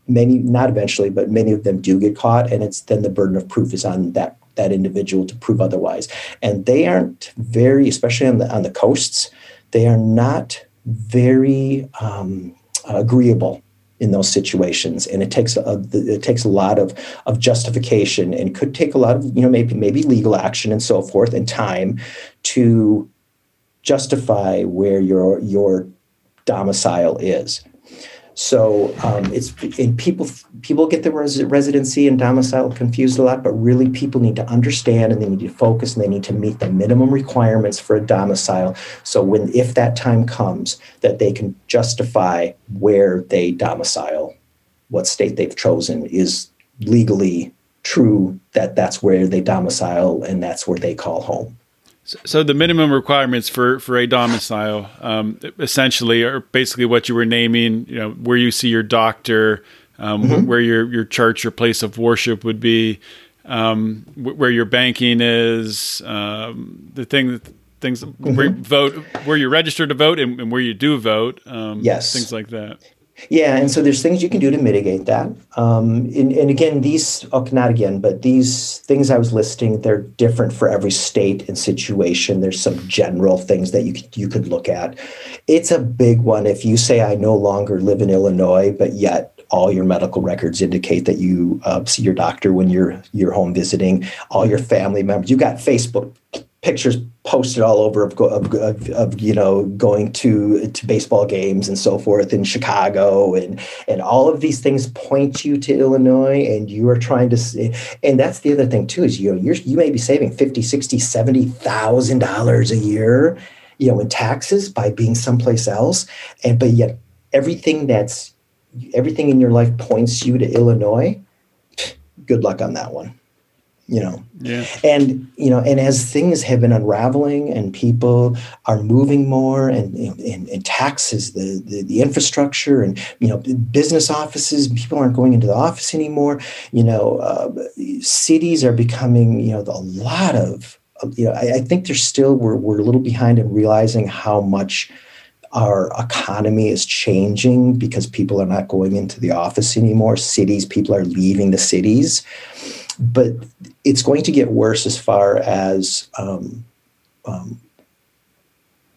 many not eventually but many of them do get caught and it's then the burden of proof is on that that individual to prove otherwise and they aren't very especially on the on the coasts they are not very um, agreeable in those situations. And it takes a it takes a lot of of justification and could take a lot of you know maybe maybe legal action and so forth and time to justify where your your domicile is so um, it's and people people get the res- residency and domicile confused a lot, but really people need to understand and they need to focus and they need to meet the minimum requirements for a domicile. So when if that time comes, that they can justify where they domicile, what state they've chosen is legally true that that's where they domicile and that's where they call home. So the minimum requirements for for a domicile, um, essentially, are basically what you were naming. You know, where you see your doctor, um, mm-hmm. where your your church or place of worship would be, um, where your banking is, um, the thing things mm-hmm. where vote, where you're registered to vote, and, and where you do vote. Um, yes, things like that. Yeah, and so there's things you can do to mitigate that. Um, and, and, again, these, okay, not again, but these things I was listing, they're different for every state and situation. There's some general things that you could, you could look at. It's a big one if you say, I no longer live in Illinois, but yet all your medical records indicate that you uh, see your doctor when you're you're home visiting. All your family members, you got Facebook pictures posted all over of, of, of, of, you know going to to baseball games and so forth in Chicago and and all of these things point you to Illinois and you are trying to see, and that's the other thing too is you know you're, you may be saving 50 60 70,000 dollars a year you know in taxes by being someplace else. And but yet everything that's everything in your life points you to Illinois good luck on that one you know. Yeah. and you know and as things have been unraveling and people are moving more and and, and taxes the, the, the infrastructure and you know business offices people aren't going into the office anymore. You know uh, cities are becoming you know a lot of you know I, I think there's still we're, we're a little behind in realizing how much our economy is changing because people are not going into the office anymore. Cities people are leaving the cities but it's going to get worse as far as um, um,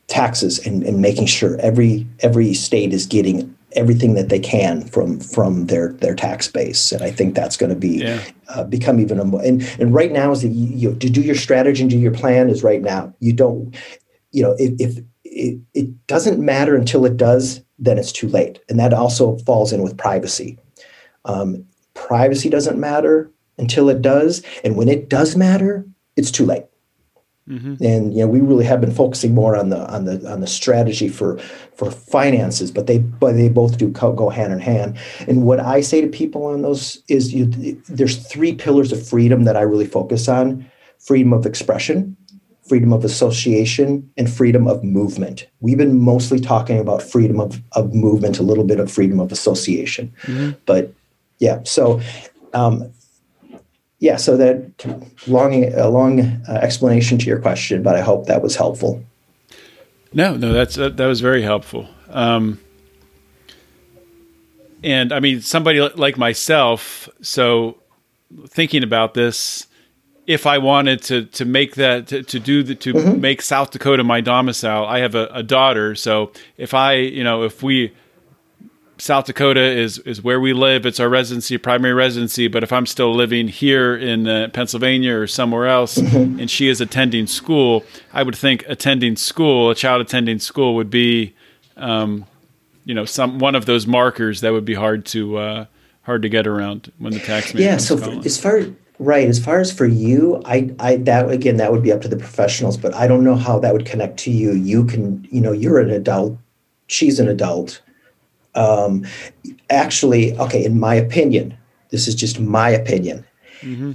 taxes and, and making sure every every state is getting everything that they can from from their their tax base. And i think that's going to be yeah. uh, become even a more and, and right now is the you know, to do your strategy and do your plan is right now. You don't you know if, if it, it doesn't matter until it does then it's too late. And that also falls in with privacy. Um, privacy doesn't matter until it does. And when it does matter, it's too late. Mm-hmm. And you know, we really have been focusing more on the on the on the strategy for for finances, but they but they both do co- go hand in hand. And what I say to people on those is, you, there's three pillars of freedom that I really focus on: freedom of expression, freedom of association, and freedom of movement. We've been mostly talking about freedom of, of movement, a little bit of freedom of association, mm-hmm. but yeah. So um, yeah, so that long, a long uh, explanation to your question, but I hope that was helpful. No, no, that's that, that was very helpful. Um, and I mean, somebody like myself, so thinking about this, if I wanted to to make that to, to do the to mm-hmm. make South Dakota my domicile, I have a, a daughter. So if I, you know, if we South Dakota is is where we live. It's our residency, primary residency. But if I'm still living here in uh, Pennsylvania or somewhere else, mm-hmm. and she is attending school, I would think attending school, a child attending school, would be, um, you know, some one of those markers that would be hard to uh, hard to get around when the tax man. Yeah. So for, as far right as far as for you, I I that again that would be up to the professionals, but I don't know how that would connect to you. You can you know you're an adult, she's an adult um, actually, okay, in my opinion, this is just my opinion. Mm-hmm.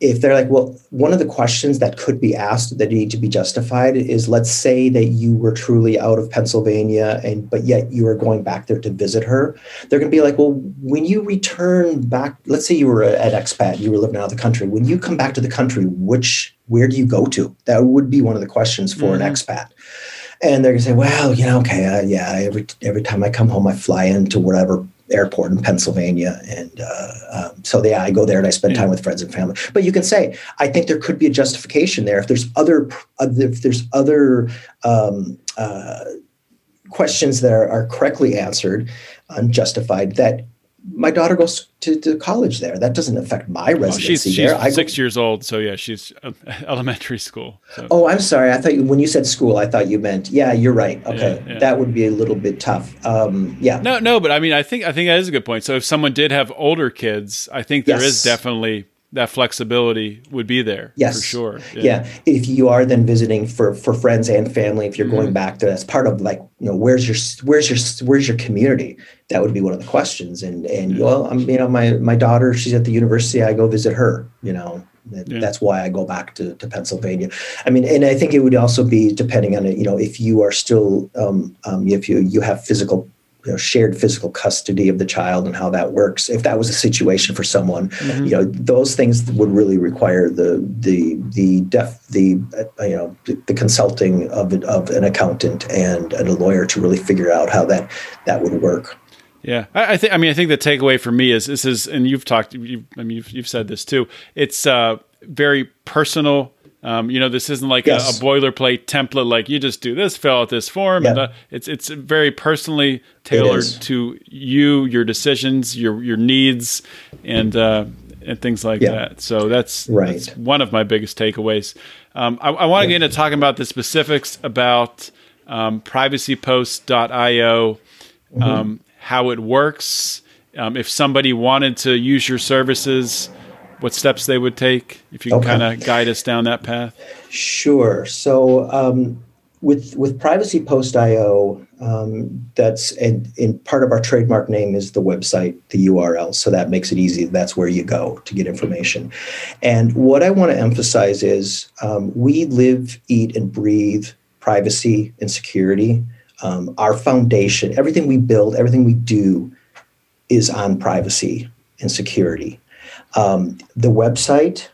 if they're like, well, one of the questions that could be asked that need to be justified is let's say that you were truly out of Pennsylvania and but yet you are going back there to visit her. They're going to be like, well, when you return back, let's say you were at expat, you were living out of the country. When you come back to the country, which where do you go to? That would be one of the questions for mm-hmm. an expat. And they're gonna say, well, you know, okay, uh, yeah, every every time I come home, I fly into whatever airport in Pennsylvania. And uh, um, so, yeah, I go there and I spend time with friends and family. But you can say, I think there could be a justification there if there's other if there's other um, uh, questions that are, are correctly answered, unjustified, that my daughter goes to, to college there. That doesn't affect my residency she's, she's there. She's six go, years old, so yeah, she's uh, elementary school. So. Oh, I'm sorry. I thought you, when you said school, I thought you meant yeah. You're right. Okay, yeah, yeah. that would be a little bit tough. Um, yeah. No, no, but I mean, I think I think that is a good point. So if someone did have older kids, I think there yes. is definitely that flexibility would be there. Yes, for sure. Yeah. yeah. If you are then visiting for for friends and family, if you're mm-hmm. going back there, that's part of like you know where's your where's your where's your community? That would be one of the questions. And and yeah. well, I'm you know my my daughter, she's at the university. I go visit her. You know. Yeah. That's why I go back to, to Pennsylvania. I mean, and I think it would also be depending on it. You know, if you are still, um, um, if you you have physical you know, shared physical custody of the child and how that works. If that was a situation for someone, mm-hmm. you know, those things would really require the the the def the uh, you know the, the, consulting of of an accountant and, and a lawyer to really figure out how that that would work. Yeah, I, I think. I mean, I think the takeaway for me is this is, and you've talked. You've, I mean, you've, you've said this too. It's uh, very personal um, you know, this isn't like yes. a, a, boilerplate template. Like you just do this, fill out this form, and uh, it's it's very personally tailored to you, your decisions, your your needs, and uh, and things like that. So that's right. That's one of my biggest takeaways. Um, I, I want to get into talking about the specifics about um, privacypost.io, mm-hmm. um, how it works. Um, if somebody wanted to use your services, what steps they would take if you can okay. kind of guide us down that path? Sure. So um, with with privacy post io um, that's and in part of our trademark name is the website the url so that makes it easy. That's where you go to get information. And what i want to emphasize is um, we live eat and breathe privacy and security. Um, our foundation everything we build everything we do is on privacy and security um, the website,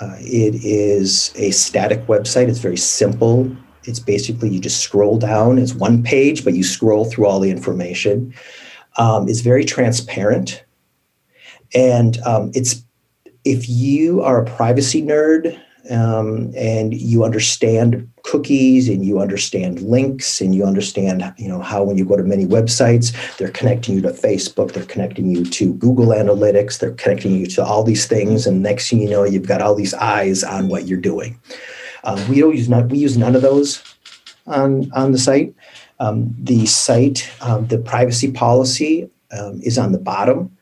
uh, it is a static website. It's very simple. It's basically you just scroll down. It's one page, but you scroll through all the information. Um, it's very transparent, and um, it's if you are a privacy nerd um, and you understand cookies and you understand links and you understand you know how when you go to many websites they're connecting you to facebook they're connecting you to google analytics they're connecting you to all these things and next thing you know you've got all these eyes on what you're doing. Um, we don't use not we use none of those on on the site. Um, the site um, the privacy policy um, is on the bottom.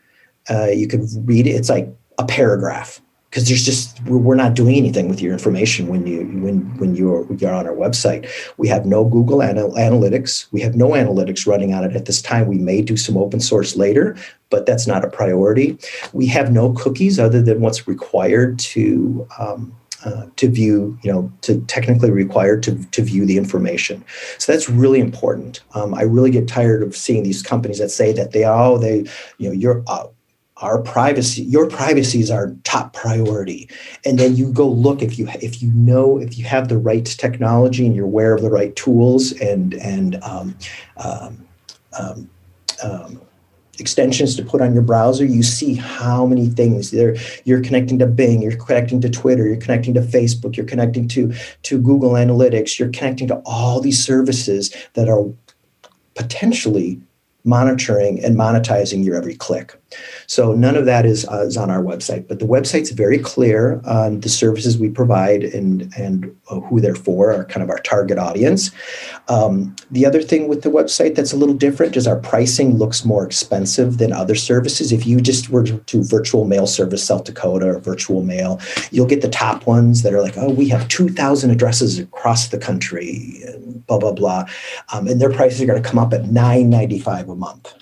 Uh, you can read it it's like a paragraph because there's just we're not doing anything with your information when you when when you're you're on our website. We have no Google anal- Analytics. We have no analytics running on it at this time. We may do some open source later, but that's not a priority. We have no cookies other than what's required to. Um, uh, to view, you know, to technically required to, to view the information. So that's really important. Um, I really get tired of seeing these companies that say that they, oh, they, you know, you're, uh, our privacy your privacy is our top priority. And then you go look if you if you know if you have the right technology and you're aware of the right tools and and um, um, um, um extensions to put on your browser you see how many things. There you're connecting to bing you're connecting to twitter you're connecting to facebook you're connecting to to google analytics you're connecting to all these services that are potentially monitoring and monetizing your every click. So none of that is, uh, is on our website, but the website's very clear on the services we provide and and uh, who they're for, are kind of our target audience. Um, the other thing with the website that's a little different is our pricing looks more expensive than other services. If you just were to virtual mail service South Dakota or virtual mail, you'll get the top ones that are like, oh, we have 2,000 addresses across the country, blah blah blah, um, and their prices are going to come up at 9.95 a month.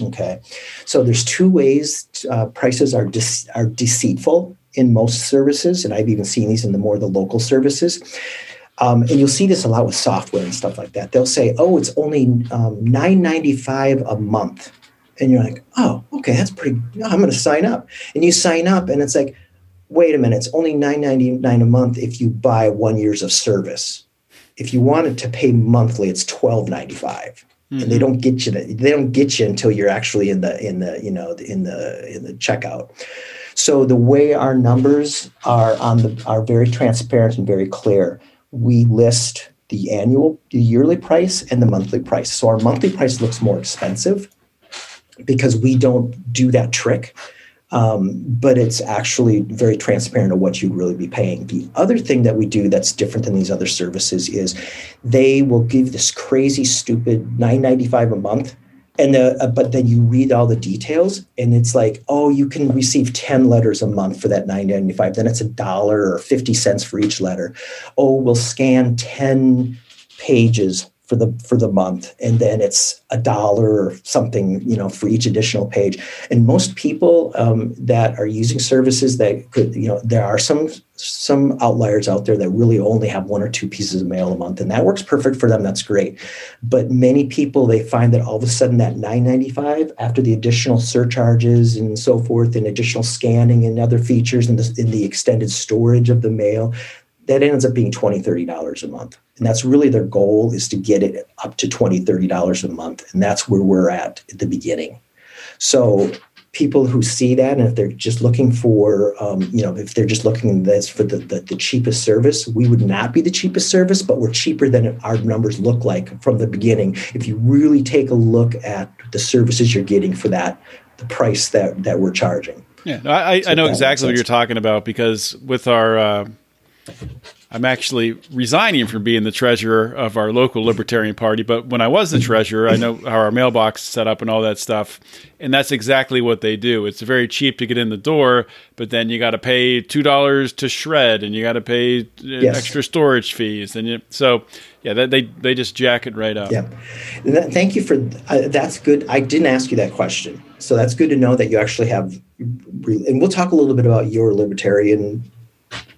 Okay, so there's two ways uh, prices are de- are deceitful. in most services, and I've even seen these in the more the local services. Um, and you'll see this a lot with software and stuff like that. They'll say, "Oh, it's only um, nine ninety five a month," and you're like, "Oh, okay, that's pretty. I'm going to sign up." And you sign up, and it's like, "Wait a minute, it's only nine ninety nine a month if you buy one years of service. If you wanted to pay monthly, it's twelve ninety five mm-hmm. and they don't get you. They don't get you until you're actually in the in the you know in the in the checkout." So the way our numbers are on the are very transparent and very clear. We list the annual, the yearly price, and the monthly price. So our monthly price looks more expensive because we don't do that trick. Um, but it's actually very transparent of what you'd really be paying. The other thing that we do that's different than these other services is they will give this crazy, stupid $9.95 a month and the, uh, but then you read all the details and it's like oh you can receive 10 letters a month for that 995 then it's a dollar or 50 cents for each letter oh we'll scan 10 pages for the for the month and then it's a dollar or something you know for each additional page. And most people um, that are using services that could you know there are some some outliers out there that really only have one or two pieces of mail a month and that works perfect for them. That's great. But many people they find that all of a sudden that 995 after the additional surcharges and so forth and additional scanning and other features and the, in the extended storage of the mail that ends up being $20 $30 a month. And that's really their goal is to get it up to $20 $30 a month. And that's where we're at at the beginning. So people who see that and if they're just looking for um, you know if they're just looking this for the, the, the, cheapest service we would not be the cheapest service but we're cheaper than our numbers look like from the beginning. If you really take a look at the services you're getting for that the price that that we're charging. Yeah i, I know exactly what you're talking about because with our uh, I'm actually resigning from being the treasurer of our local Libertarian Party. But when I was the treasurer, I know how our mailbox is set up and all that stuff. And that's exactly what they do. It's very cheap to get in the door, but then you got to pay $2 to shred and you got to pay uh, yes. extra storage fees. And you, so, yeah, they, they just jack it right up. Yeah. Thank you for uh, that's good. I didn't ask you that question. So that's good to know that you actually have, and we'll talk a little bit about your libertarian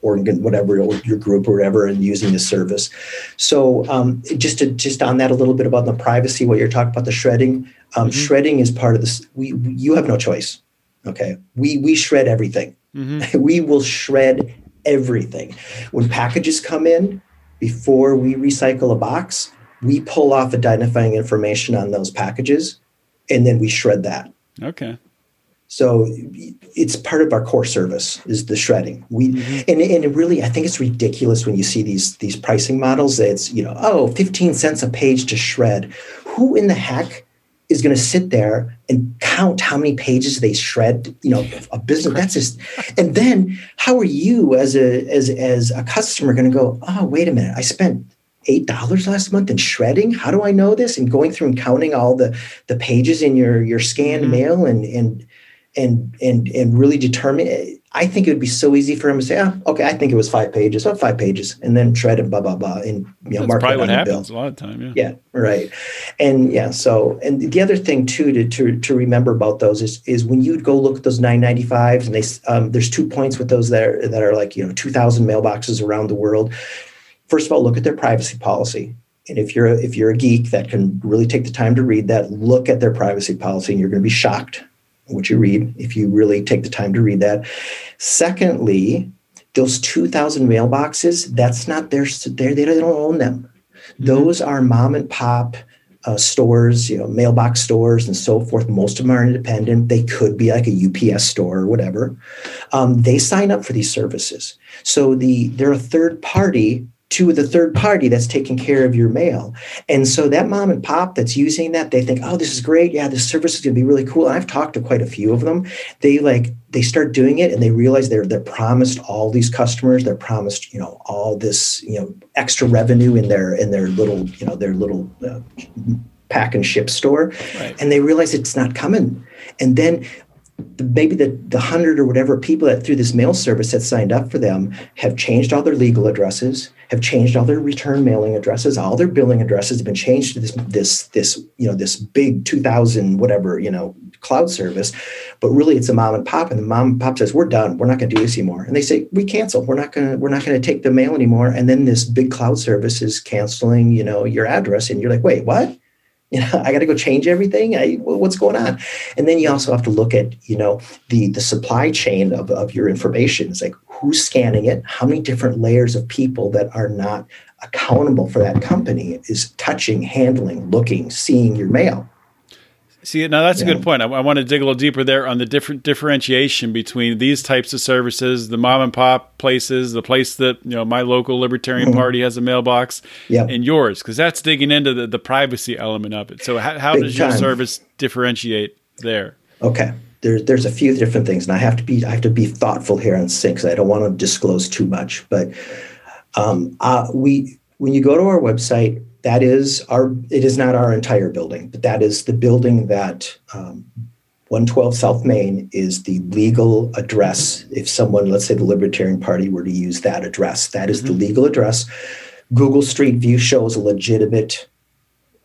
or whatever your group or whatever and using the service. So um, just to just on that a little bit about the privacy what you're talking about the shredding um, mm-hmm. shredding is part of this we you have no choice okay? We we shred everything. Mm-hmm. we will shred everything. When packages come in before we recycle a box we pull off the identifying information on those packages and then we shred that. Okay so it's part of our core service is the shredding. We mm-hmm. and, and really I think it's ridiculous when you see these these pricing models. It's you know oh 15 cents a page to shred. Who in the heck is going to sit there and count how many pages they shred? You know a business that's just and then how are you as a as as a customer going to go oh wait a minute I spent eight dollars last month in shredding how do i know this and going through and counting all the the pages in your your scanned mm-hmm. mail and and and and and really determine I think it would be so easy for him to say, oh, okay, I think it was five pages, oh, five pages, and then shred and blah blah blah, and you know, That's mark probably what happens bill. a lot of time. Yeah, yeah, right, and yeah. So, and the other thing too to to, to remember about those is is when you go look at those nine ninety fives, and they um, there's two points with those that are, that are like you know two thousand mailboxes around the world. First of all, look at their privacy policy. And if you're a, if you're a geek that can really take the time to read that, look at their privacy policy, and you're going to be shocked what you read if you really take the time to read that. Secondly, those 2,000 mailboxes, that's not their, they don't own them. Mm-hmm. Those are mom and pop uh, stores, you know, mailbox stores and so forth. Most of them are independent. They could be like a UPS store or whatever. Um, they sign up for these services. So the they're a third party to the third party that's taking care of your mail. And so that mom and pop that's using that, they think, oh, this is great. Yeah, this service is gonna be really cool. And I've talked to quite a few of them. They like they start doing it and they realize they're they're promised all these customers, they're promised, you know, all this, you know, extra revenue in their in their little, you know, their little uh, pack and ship store. Right. And they realize it's not coming. And then the, maybe the, the hundred or whatever people that through this mail service that signed up for them have changed all their legal addresses, have changed all their return mailing addresses, all their billing addresses have been changed to this this this you know this big 2000 whatever you know cloud service, but really it's a mom and pop, and the mom and pop says we're done, we're not going to do this anymore, and they say we cancel, we're not going to we're not going to take the mail anymore, and then this big cloud service is canceling you know your address, and you're like wait what? you know i got to go change everything? I, what's going on? And then you also have to look at you know the the supply chain of, of your information. It's like who's scanning it? How many different layers of people that are not accountable for that company is touching handling looking seeing your mail See, now that's yeah. a good point. I, I, want to dig a little deeper there on the different differentiation between these types of services, the mom and pop places, the place that you know my local Libertarian mm-hmm. Party has a mailbox, yep. and yours, because that's digging into the, the privacy element of it. So, how, how does your service differentiate there? Okay, there's there's a few different things, and I have to be I have to be thoughtful here and sync because I don't want to disclose too much. But um, uh, we when you go to our website, that is our it is not our entire building but that is the building that um, 112 south main is the legal address. If someone let's say the libertarian party were to use that address that is mm-hmm. the legal address. Google street view shows a legitimate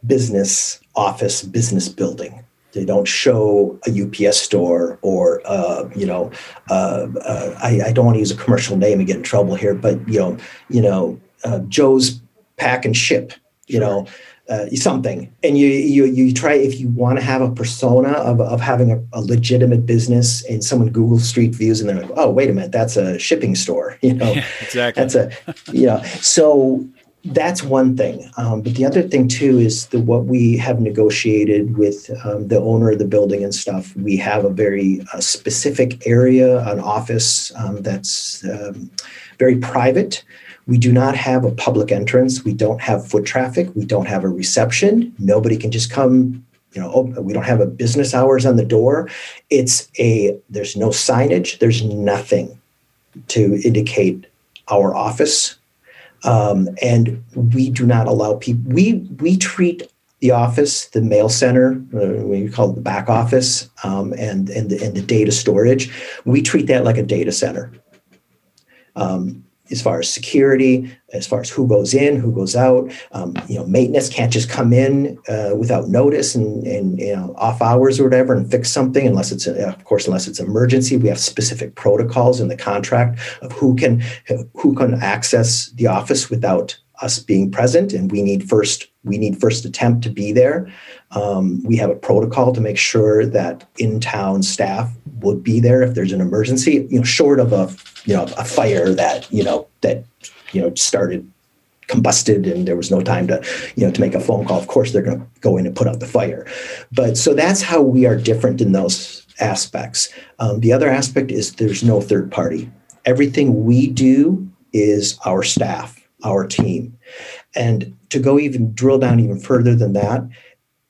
business office business building. They don't show a UPS store or uh, you know uh, uh, I, I, don't want to use a commercial name and get in trouble here, but you know you know uh, Joe's pack and ship you know uh, something. And you you you try if you want to have a persona of, of having a, a, legitimate business and someone google street views and they're like oh wait a minute that's a shipping store you know? Yeah, exactly. That's a you know so that's one thing. Um, but the other thing too is the what we have negotiated with um, the owner of the building and stuff we have a very uh, specific area an office um, that's um, very private we do not have a public entrance. We don't have foot traffic. We don't have a reception. Nobody can just come. You know, we don't have a business hours on the door. It's a there's no signage. There's nothing to indicate our office, um, and we do not allow people. We we treat the office, the mail center, uh, we call it the back office, um, and and the, and the data storage. We treat that like a data center. Um, as far as security, as far as who goes in, who goes out. Um, you know, maintenance can't just come in uh, without notice and, and you know off hours or whatever and fix something unless it's a, of course unless it's emergency. We have specific protocols in the contract of who can who can access the office without us being present, and we need first we need first attempt to be there. Um, we have a protocol to make sure that in town staff would be there if there's an emergency. You know, short of a you know a fire that you know that you know started combusted and there was no time to you know to make a phone call of course they're going to go in and put out the fire but so that's how we are different in those aspects um, the other aspect is there's no third party everything we do is our staff our team and to go even drill down even further than that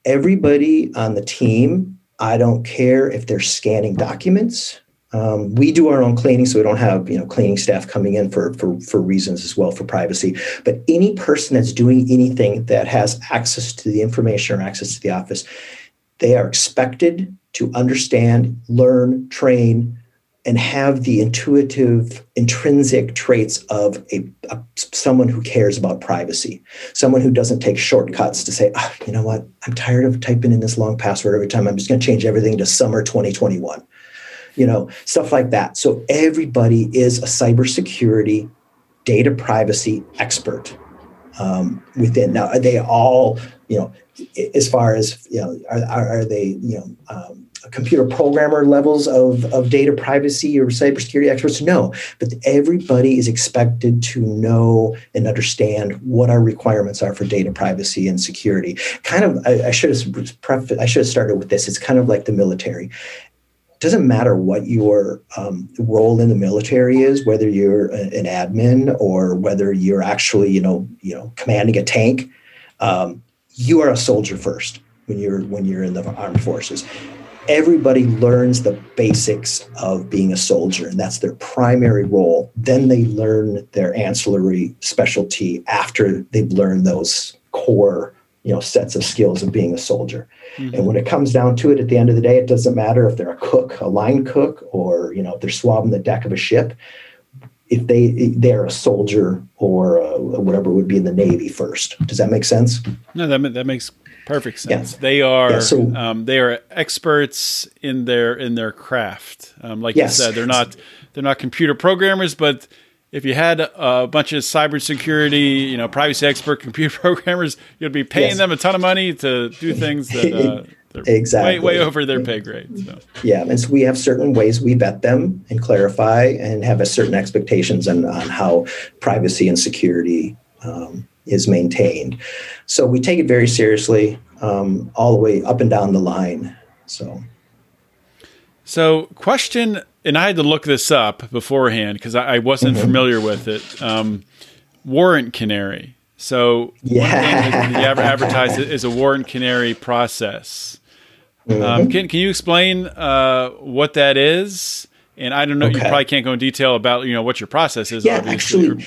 everybody on the team i don't care if they're scanning documents um, we do our own cleaning, so we don't have you know cleaning staff coming in for, for for reasons as well for privacy. But any person that's doing anything that has access to the information or access to the office, they are expected to understand, learn, train, and have the intuitive, intrinsic traits of a, a someone who cares about privacy, someone who doesn't take shortcuts to say, oh, you know what, I'm tired of typing in this long password every time. I'm just going to change everything to summer 2021 you know, stuff like that. So everybody is a cybersecurity data privacy expert um, within. Now, are they all, you know, as far as, you know, are, are they, you know, um, computer programmer levels of, of data privacy or cybersecurity experts? No, but everybody is expected to know and understand what our requirements are for data privacy and security. Kind of, I, I should have I should have started with this. It's kind of like the military doesn't matter what your um, role in the military is, whether you're an admin or whether you're actually, you know, you know, commanding a tank. Um, you are a soldier first when you're when you're in the armed forces. Everybody learns the basics of being a soldier, and that's their primary role. Then they learn their ancillary specialty after they've learned those core you know sets of skills of being a soldier mm-hmm. and when it comes down to it at the end of the day it doesn't matter if they're a cook a line cook or you know if they're swabbing the deck of a ship if they they're a soldier or a, whatever would be in the navy first does that make sense no that, that makes perfect sense yeah. they are yeah, so, um, they are experts in their in their craft um, like yes. you said they're not they're not computer programmers but if you had a bunch of cybersecurity, you know, privacy expert computer programmers, you'd be paying yes. them a ton of money to do things that uh, exactly way, way over their pay grade. So. Yeah, and so we have certain ways we vet them and clarify, and have a certain expectations on, on how privacy and security um, is maintained. So we take it very seriously, um, all the way up and down the line. So. So, question and I had to look this up beforehand because I, I, wasn't mm-hmm. familiar with it. Um, warrant canary. So yeah, ever advertise it as a warrant canary process. Um, mm-hmm. Um, can can you explain uh, what that is? And I don't know. Okay. You probably can't go in detail about you know what your process is. Yeah, actually,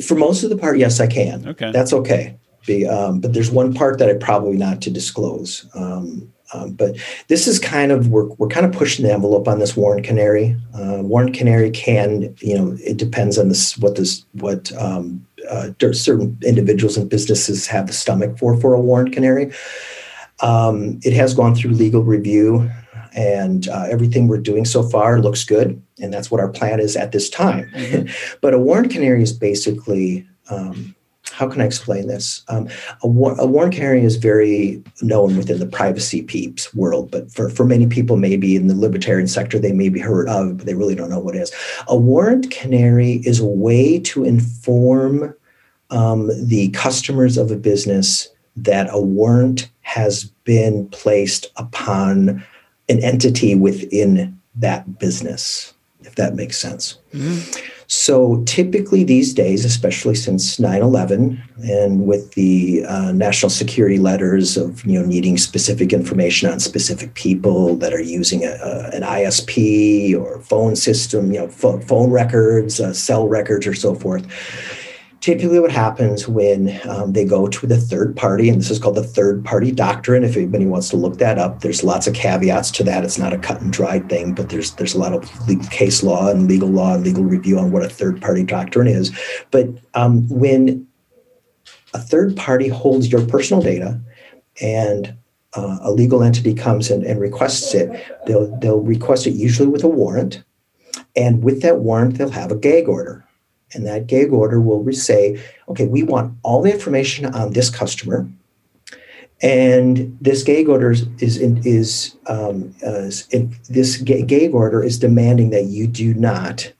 for most of the part, yes, I can. Okay, that's okay. Be, um, but there's one part that I probably not to disclose. Um, um, but this is kind of we're, we're kind of pushing the envelope on this warrant canary. Uh, warrant canary can you know it depends on this what this what um, uh, certain individuals and businesses have the stomach for for a warrant canary. Um, it has gone through legal review, and uh, everything we're doing so far looks good, and that's what our plan is at this time. Mm-hmm. but a warrant canary is basically um, how can I explain this? Um, a, war, a warrant canary is very known within the privacy peeps world, but for, for many people, maybe in the libertarian sector, they may be heard of, but they really don't know what it is. A warrant canary is a way to inform um, the customers of a business that a warrant has been placed upon an entity within that business, if that makes sense. Mm-hmm. So typically these days, especially since 9/11, and with the uh, national security letters of you know needing specific information on specific people that are using a, a, an ISP or phone system, you know, phone records, uh, cell records, or so forth typically what happens when um, they go to the third party and this is called the third party doctrine if anybody wants to look that up there's lots of caveats to that. It's not a cut and dried thing but there's there's a lot of case law and legal law and legal review on what a third party doctrine is. But um, when a third party holds your personal data and uh, a legal entity comes in and requests it they'll they'll request it usually with a warrant and with that warrant they'll have a gag order and that gag order will say, okay, we want all the information on this customer. And this gag order is is, um, uh, this gag order is demanding that you do not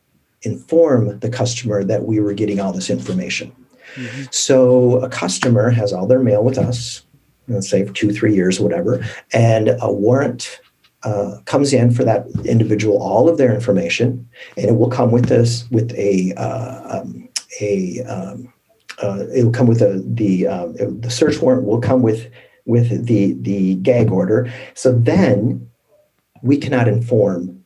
inform the customer that we were getting all this information. Mm-hmm. So a customer has all their mail with us, let's say for two, three years, whatever, and a warrant uh, comes in for that individual all of their information, and it will come with this with a uh, um, a um, uh, it will come with a the um, the search warrant will come with with the the gag order. So then we cannot inform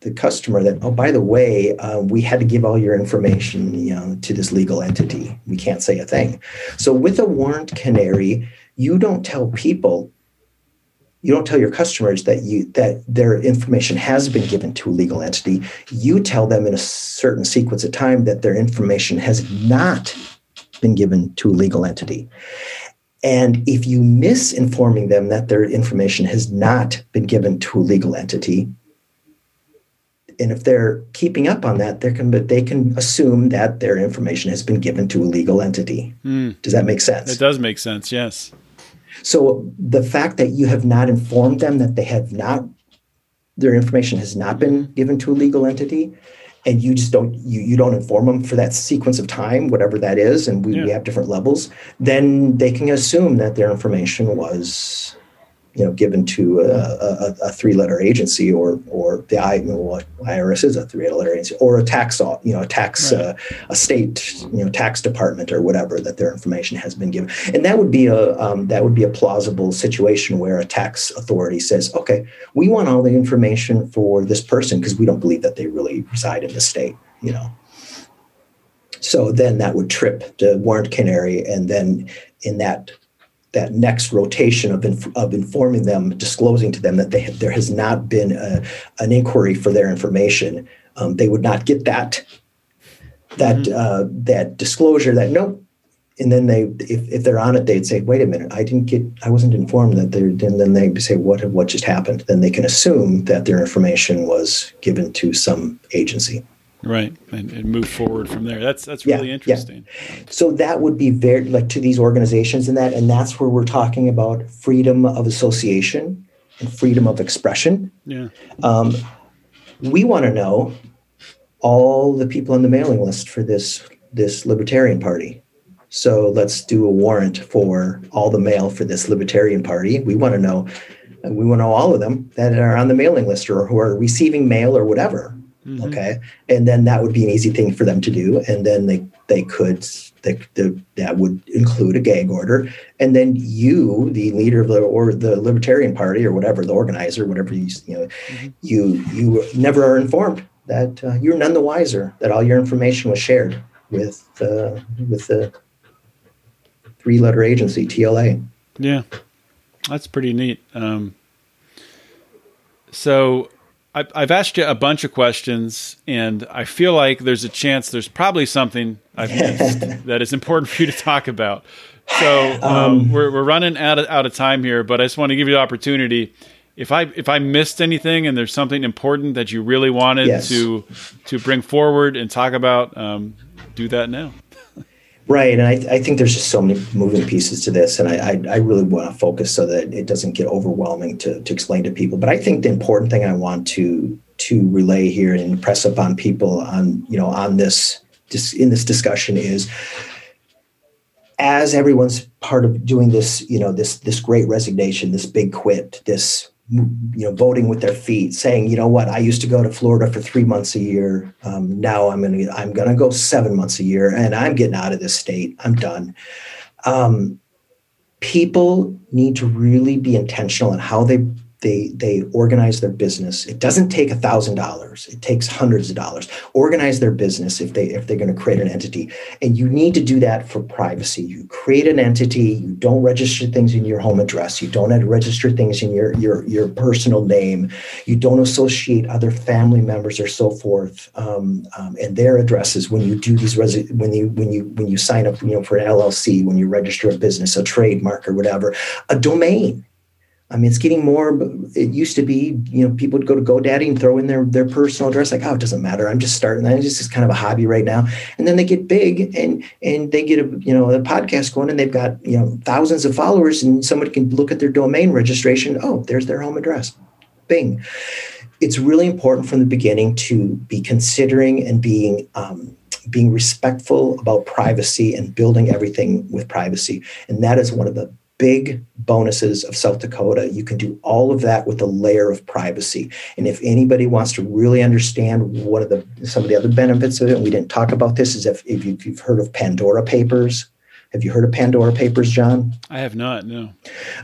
the customer that oh by the way uh, we had to give all your information you know to this legal entity. We can't say a thing. So with a warrant canary, you don't tell people you don't tell your customers that you that their information has been given to a legal entity you tell them in a certain sequence of time that their information has not been given to a legal entity and if you misinforming them that their information has not been given to a legal entity and if they're keeping up on that, they can but they can assume that their information has been given to a legal entity. Mm. Does that make sense? It does make sense. Yes. So the fact that you have not informed them that they have not, their information has not been given to a legal entity, and you just don't you, you don't inform them for that sequence of time, whatever that is, and we, yeah. we have different levels, then they can assume that their information was you know given to a, a, a three-letter agency or or the I, well, IRS is a three-letter agency or a tax you know a tax right. uh, a state you know tax department or whatever that their information has been given and that would be a um, that would be a plausible situation where a tax authority says okay we want all the information for this person because we don't believe that they really reside in the state you know so then that would trip the warrant canary and then in that that next rotation of, inf- of informing them, disclosing to them that they, there has not been a, an inquiry for their information, um, they would not get that that mm-hmm. uh, that disclosure. That nope. And then they, if, if they're on it, they'd say, "Wait a minute, I didn't get, I wasn't informed that they're." And then they say, "What what just happened?" Then they can assume that their information was given to some agency. Right, and, and move forward from there. That's that's really yeah, interesting. Yeah. So that would be very like to these organizations and that, and that's where we're talking about freedom of association and freedom of expression. Yeah. Um, we want to know all the people on the mailing list for this this Libertarian Party. So let's do a warrant for all the mail for this Libertarian Party. We want to know. We want to know all of them that are on the mailing list or who are receiving mail or whatever Mm-hmm. Okay. And then that would be an easy thing for them to do. And then they, they could, they, the, that would include a gag order. And then you, the leader of the, or the Libertarian Party or whatever, the organizer, whatever you, you know, mm-hmm. you, you never are informed that uh, you're none the wiser that all your information was shared with, uh, with the three letter agency, TLA. Yeah. That's pretty neat. Um, so I've asked you a bunch of questions, and I feel like there's a chance there's probably something I've missed that is important for you to talk about. So um, um, we're, we're running out of, out of time here, but I just want to give you the opportunity. If I if I missed anything and there's something important that you really wanted yes. to to bring forward and talk about, um, do that now. Right, and I, I, think there's just so many moving pieces to this, and I, I, I, really want to focus so that it doesn't get overwhelming to, to explain to people. But I think the important thing I want to to relay here and impress upon people on you know on this, in this discussion is as everyone's part of doing this you know this this great resignation, this big quit, this you know voting with their feet saying you know what? I used to go to florida for three months a year. Um, now i'm gonna i'm gonna go seven months a year and i'm getting out of this state. I'm done. Um, people need to really be intentional in how they they they organize their business. It doesn't take a thousand dollars. It takes hundreds of dollars. Organize their business if they if they're going to create an entity. And you need to do that for privacy. You create an entity. You don't register things in your home address. You don't register things in your your your personal name. You don't associate other family members or so forth um, um, and their addresses when you do these resi- when you when you when you sign up you know for an llc when you register a business a trademark or whatever a domain I mean, it's getting more. It used to be, you know, people would go to GoDaddy and throw in their their personal address, like, oh, it doesn't matter. I'm just starting. That. It's just kind of a hobby right now. And then they get big and and they get a you know a podcast going, and they've got you know thousands of followers, and somebody can look at their domain registration. Oh, there's their home address. Bing. It's really important from the beginning to be considering and being um, being respectful about privacy and building everything with privacy, and that is one of the big bonuses of South Dakota. You can do all of that with a layer of privacy. And if anybody wants to really understand what are the some of the other benefits of it, and we didn't talk about this, is if, if you've heard of Pandora Papers. Have you heard of Pandora Papers, John? I have not. No.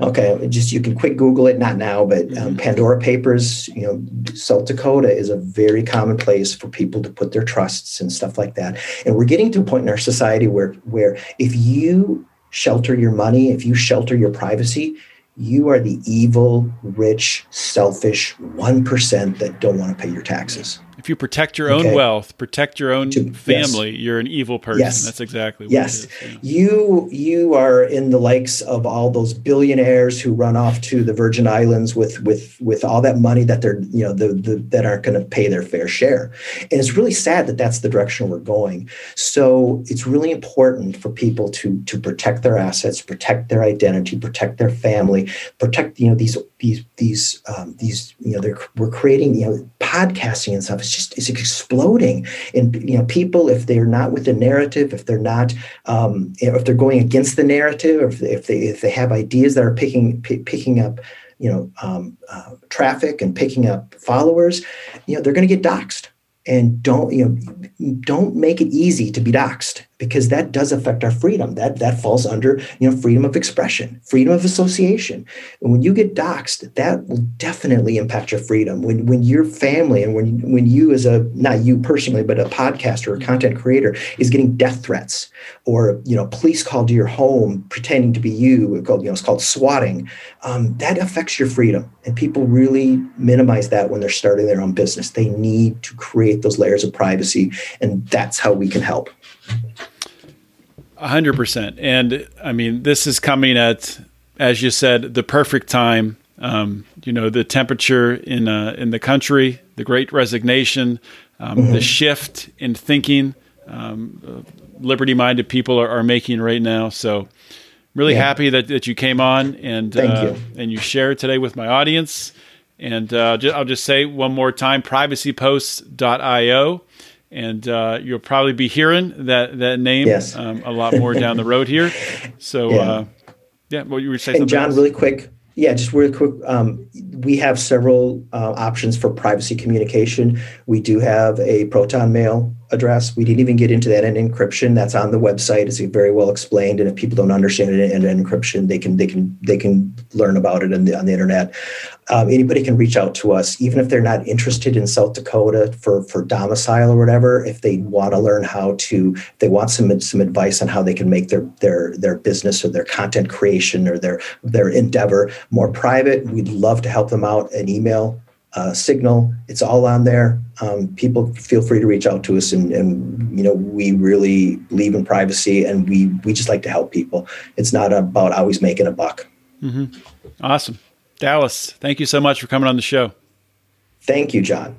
Okay, just you can quick Google it. Not now, but um, mm-hmm. Pandora Papers. You know, South Dakota is a very common place for people to put their trusts and stuff like that. And we're getting to a point in our society where, where if you shelter your money, if you shelter your privacy, you are the evil, rich, selfish 1% that don't want to pay your taxes. If you protect your okay. own wealth, protect your own to, family, yes. you're an evil person. Yes. That's exactly what yes. Yeah. You you are in the likes of all those billionaires who run off to the Virgin Islands with with with all that money that they're you know the, the that aren't going to pay their fair share. And it's really sad that that's the direction we're going. So it's really important for people to to protect their assets, protect their identity, protect their family, protect you know these these these um, these you know they're we're creating you know podcasting and stuff just it's exploding? And you know people if they're not with the narrative if they're not um, if they're going against the narrative if, if they if they have ideas that are picking p- picking up you know um, uh, traffic and picking up followers you know they're going to get doxxed. And don't you know don't make it easy to be doxxed because that does affect our freedom. That that falls under you know freedom of expression, freedom of association. And when you get doxxed, that will definitely impact your freedom. When when your family and when when you as a not you personally, but a podcaster or content creator is getting death threats or you know police called to your home pretending to be you, called you know it's called swatting. Um, that affects your freedom, and people really minimize that when they're starting their own business. They need to create those layers of privacy, and that's how we can help. A hundred percent. And I mean, this is coming at, as you said, the perfect time. Um, you know, the temperature in uh, in the country, the Great Resignation, um, mm-hmm. the shift in thinking, um, uh, liberty-minded people are, are, making right now. So, really yeah. happy that, that you came on and uh, you. and you shared today with my audience. And uh, I'll just say one more time: privacyposts.io and uh, you'll probably be hearing that that name yes. um, a lot more down the road here. So, yeah, uh, yeah well, you were saying and John, else? really quick. Yeah, just really quick. Um, we have several uh, options for privacy communication. We do have a Proton Mail address. We didn't even get into that in encryption. That's on the website. It's very well explained. And if people don't understand it in, encryption, they can they can they can learn about it the, on the internet. Um, anybody can reach out to us, even if they're not interested in South Dakota for for domicile or whatever. If they want to learn how to, they want some some advice on how they can make their their their business or their content creation or their their endeavor more private. We'd love to help them out. An email uh, signal. It's all on there. Um, people feel free to reach out to us, and, and you know we really believe in privacy, and we we just like to help people. It's not about always making a buck. Mm-hmm. Awesome, Dallas. Thank you so much for coming on the show. Thank you, John.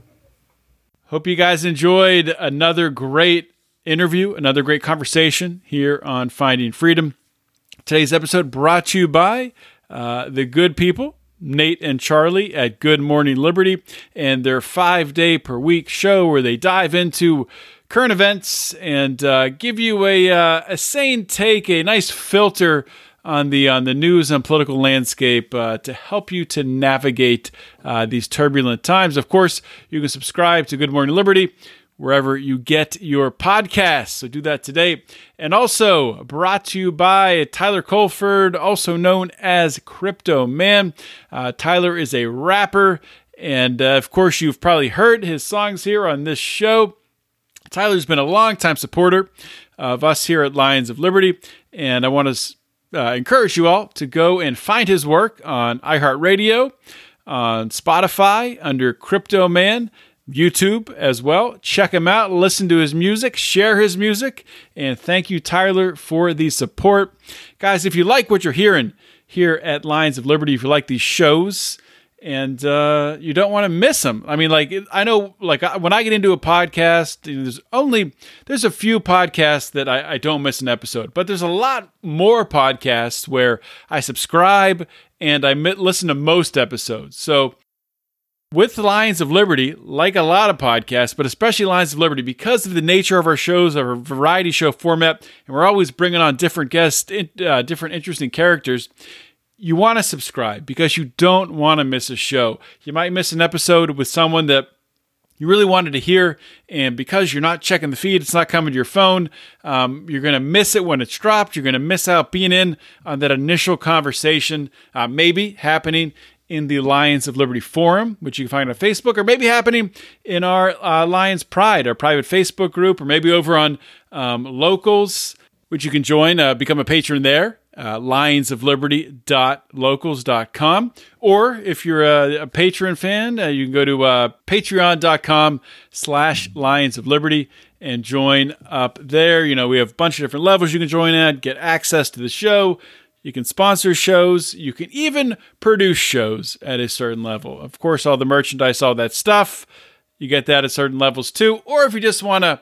Hope you guys enjoyed another great interview, another great conversation here on Finding Freedom. Today's episode brought to you by uh, the good people Nate and Charlie at Good Morning Liberty and their five day per week show where they dive into current events and uh, give you a, uh, a sane take, a nice filter on the on the news and political landscape uh, to help you to navigate uh, these turbulent times. Of course, you can subscribe to Good Morning Liberty wherever you get your podcasts. So do that today. And also brought to you by Tyler Colford, also known as Crypto Man. Uh, Tyler is a rapper, and uh, of course, you've probably heard his songs here on this show. Tyler's been a longtime supporter of us here at Lions of Liberty, and I want to uh, encourage you all to go and find his work on iHeartRadio, on Spotify under Crypto Man YouTube as well. Check him out, listen to his music, share his music, and thank you, Tyler, for the support. Guys, if you like what you're hearing here at Lions of Liberty, if you like these shows, and uh, you don't want to miss them. I mean, like I know, like when I get into a podcast, there's only there's a few podcasts that I, I don't miss an episode, but there's a lot more podcasts where I subscribe and I listen to most episodes. So with Lions of Liberty, like a lot of podcasts, but especially Lions of Liberty, because of the nature of our shows, our variety show format, and we're always bringing on different guests, uh, different interesting characters, you want to subscribe because you don't want to miss a show. You might miss an episode with someone that you really wanted to hear, and because you're not checking the feed, it's not coming to your phone. Um, you're going to miss it when it's dropped. You're going to miss out being in on that initial conversation, uh, maybe happening in the Lions of Liberty forum, which you can find on Facebook, or maybe happening in our uh, Lions Pride, our private Facebook group, or maybe over on um, Locals, which you can join, uh, become a patron there. Uh, lionsofliberty.locals.com or if you're a, a patron fan uh, you can go to uh, patreon.com slash lions of liberty and join up there you know we have a bunch of different levels you can join at get access to the show you can sponsor shows. You can even produce shows at a certain level. Of course, all the merchandise, all that stuff, you get that at certain levels too. Or if you just want to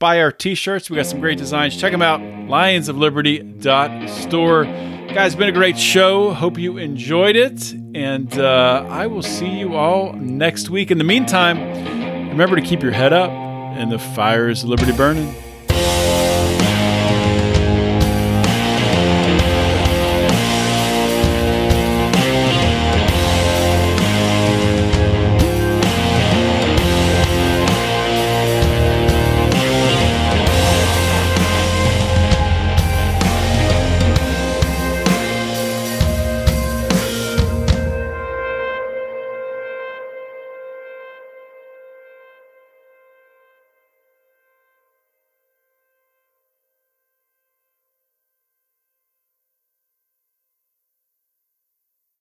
buy our t shirts, we got some great designs. Check them out lionsofliberty.store. Guys, it's been a great show. Hope you enjoyed it. And uh, I will see you all next week. In the meantime, remember to keep your head up and the fire is liberty burning.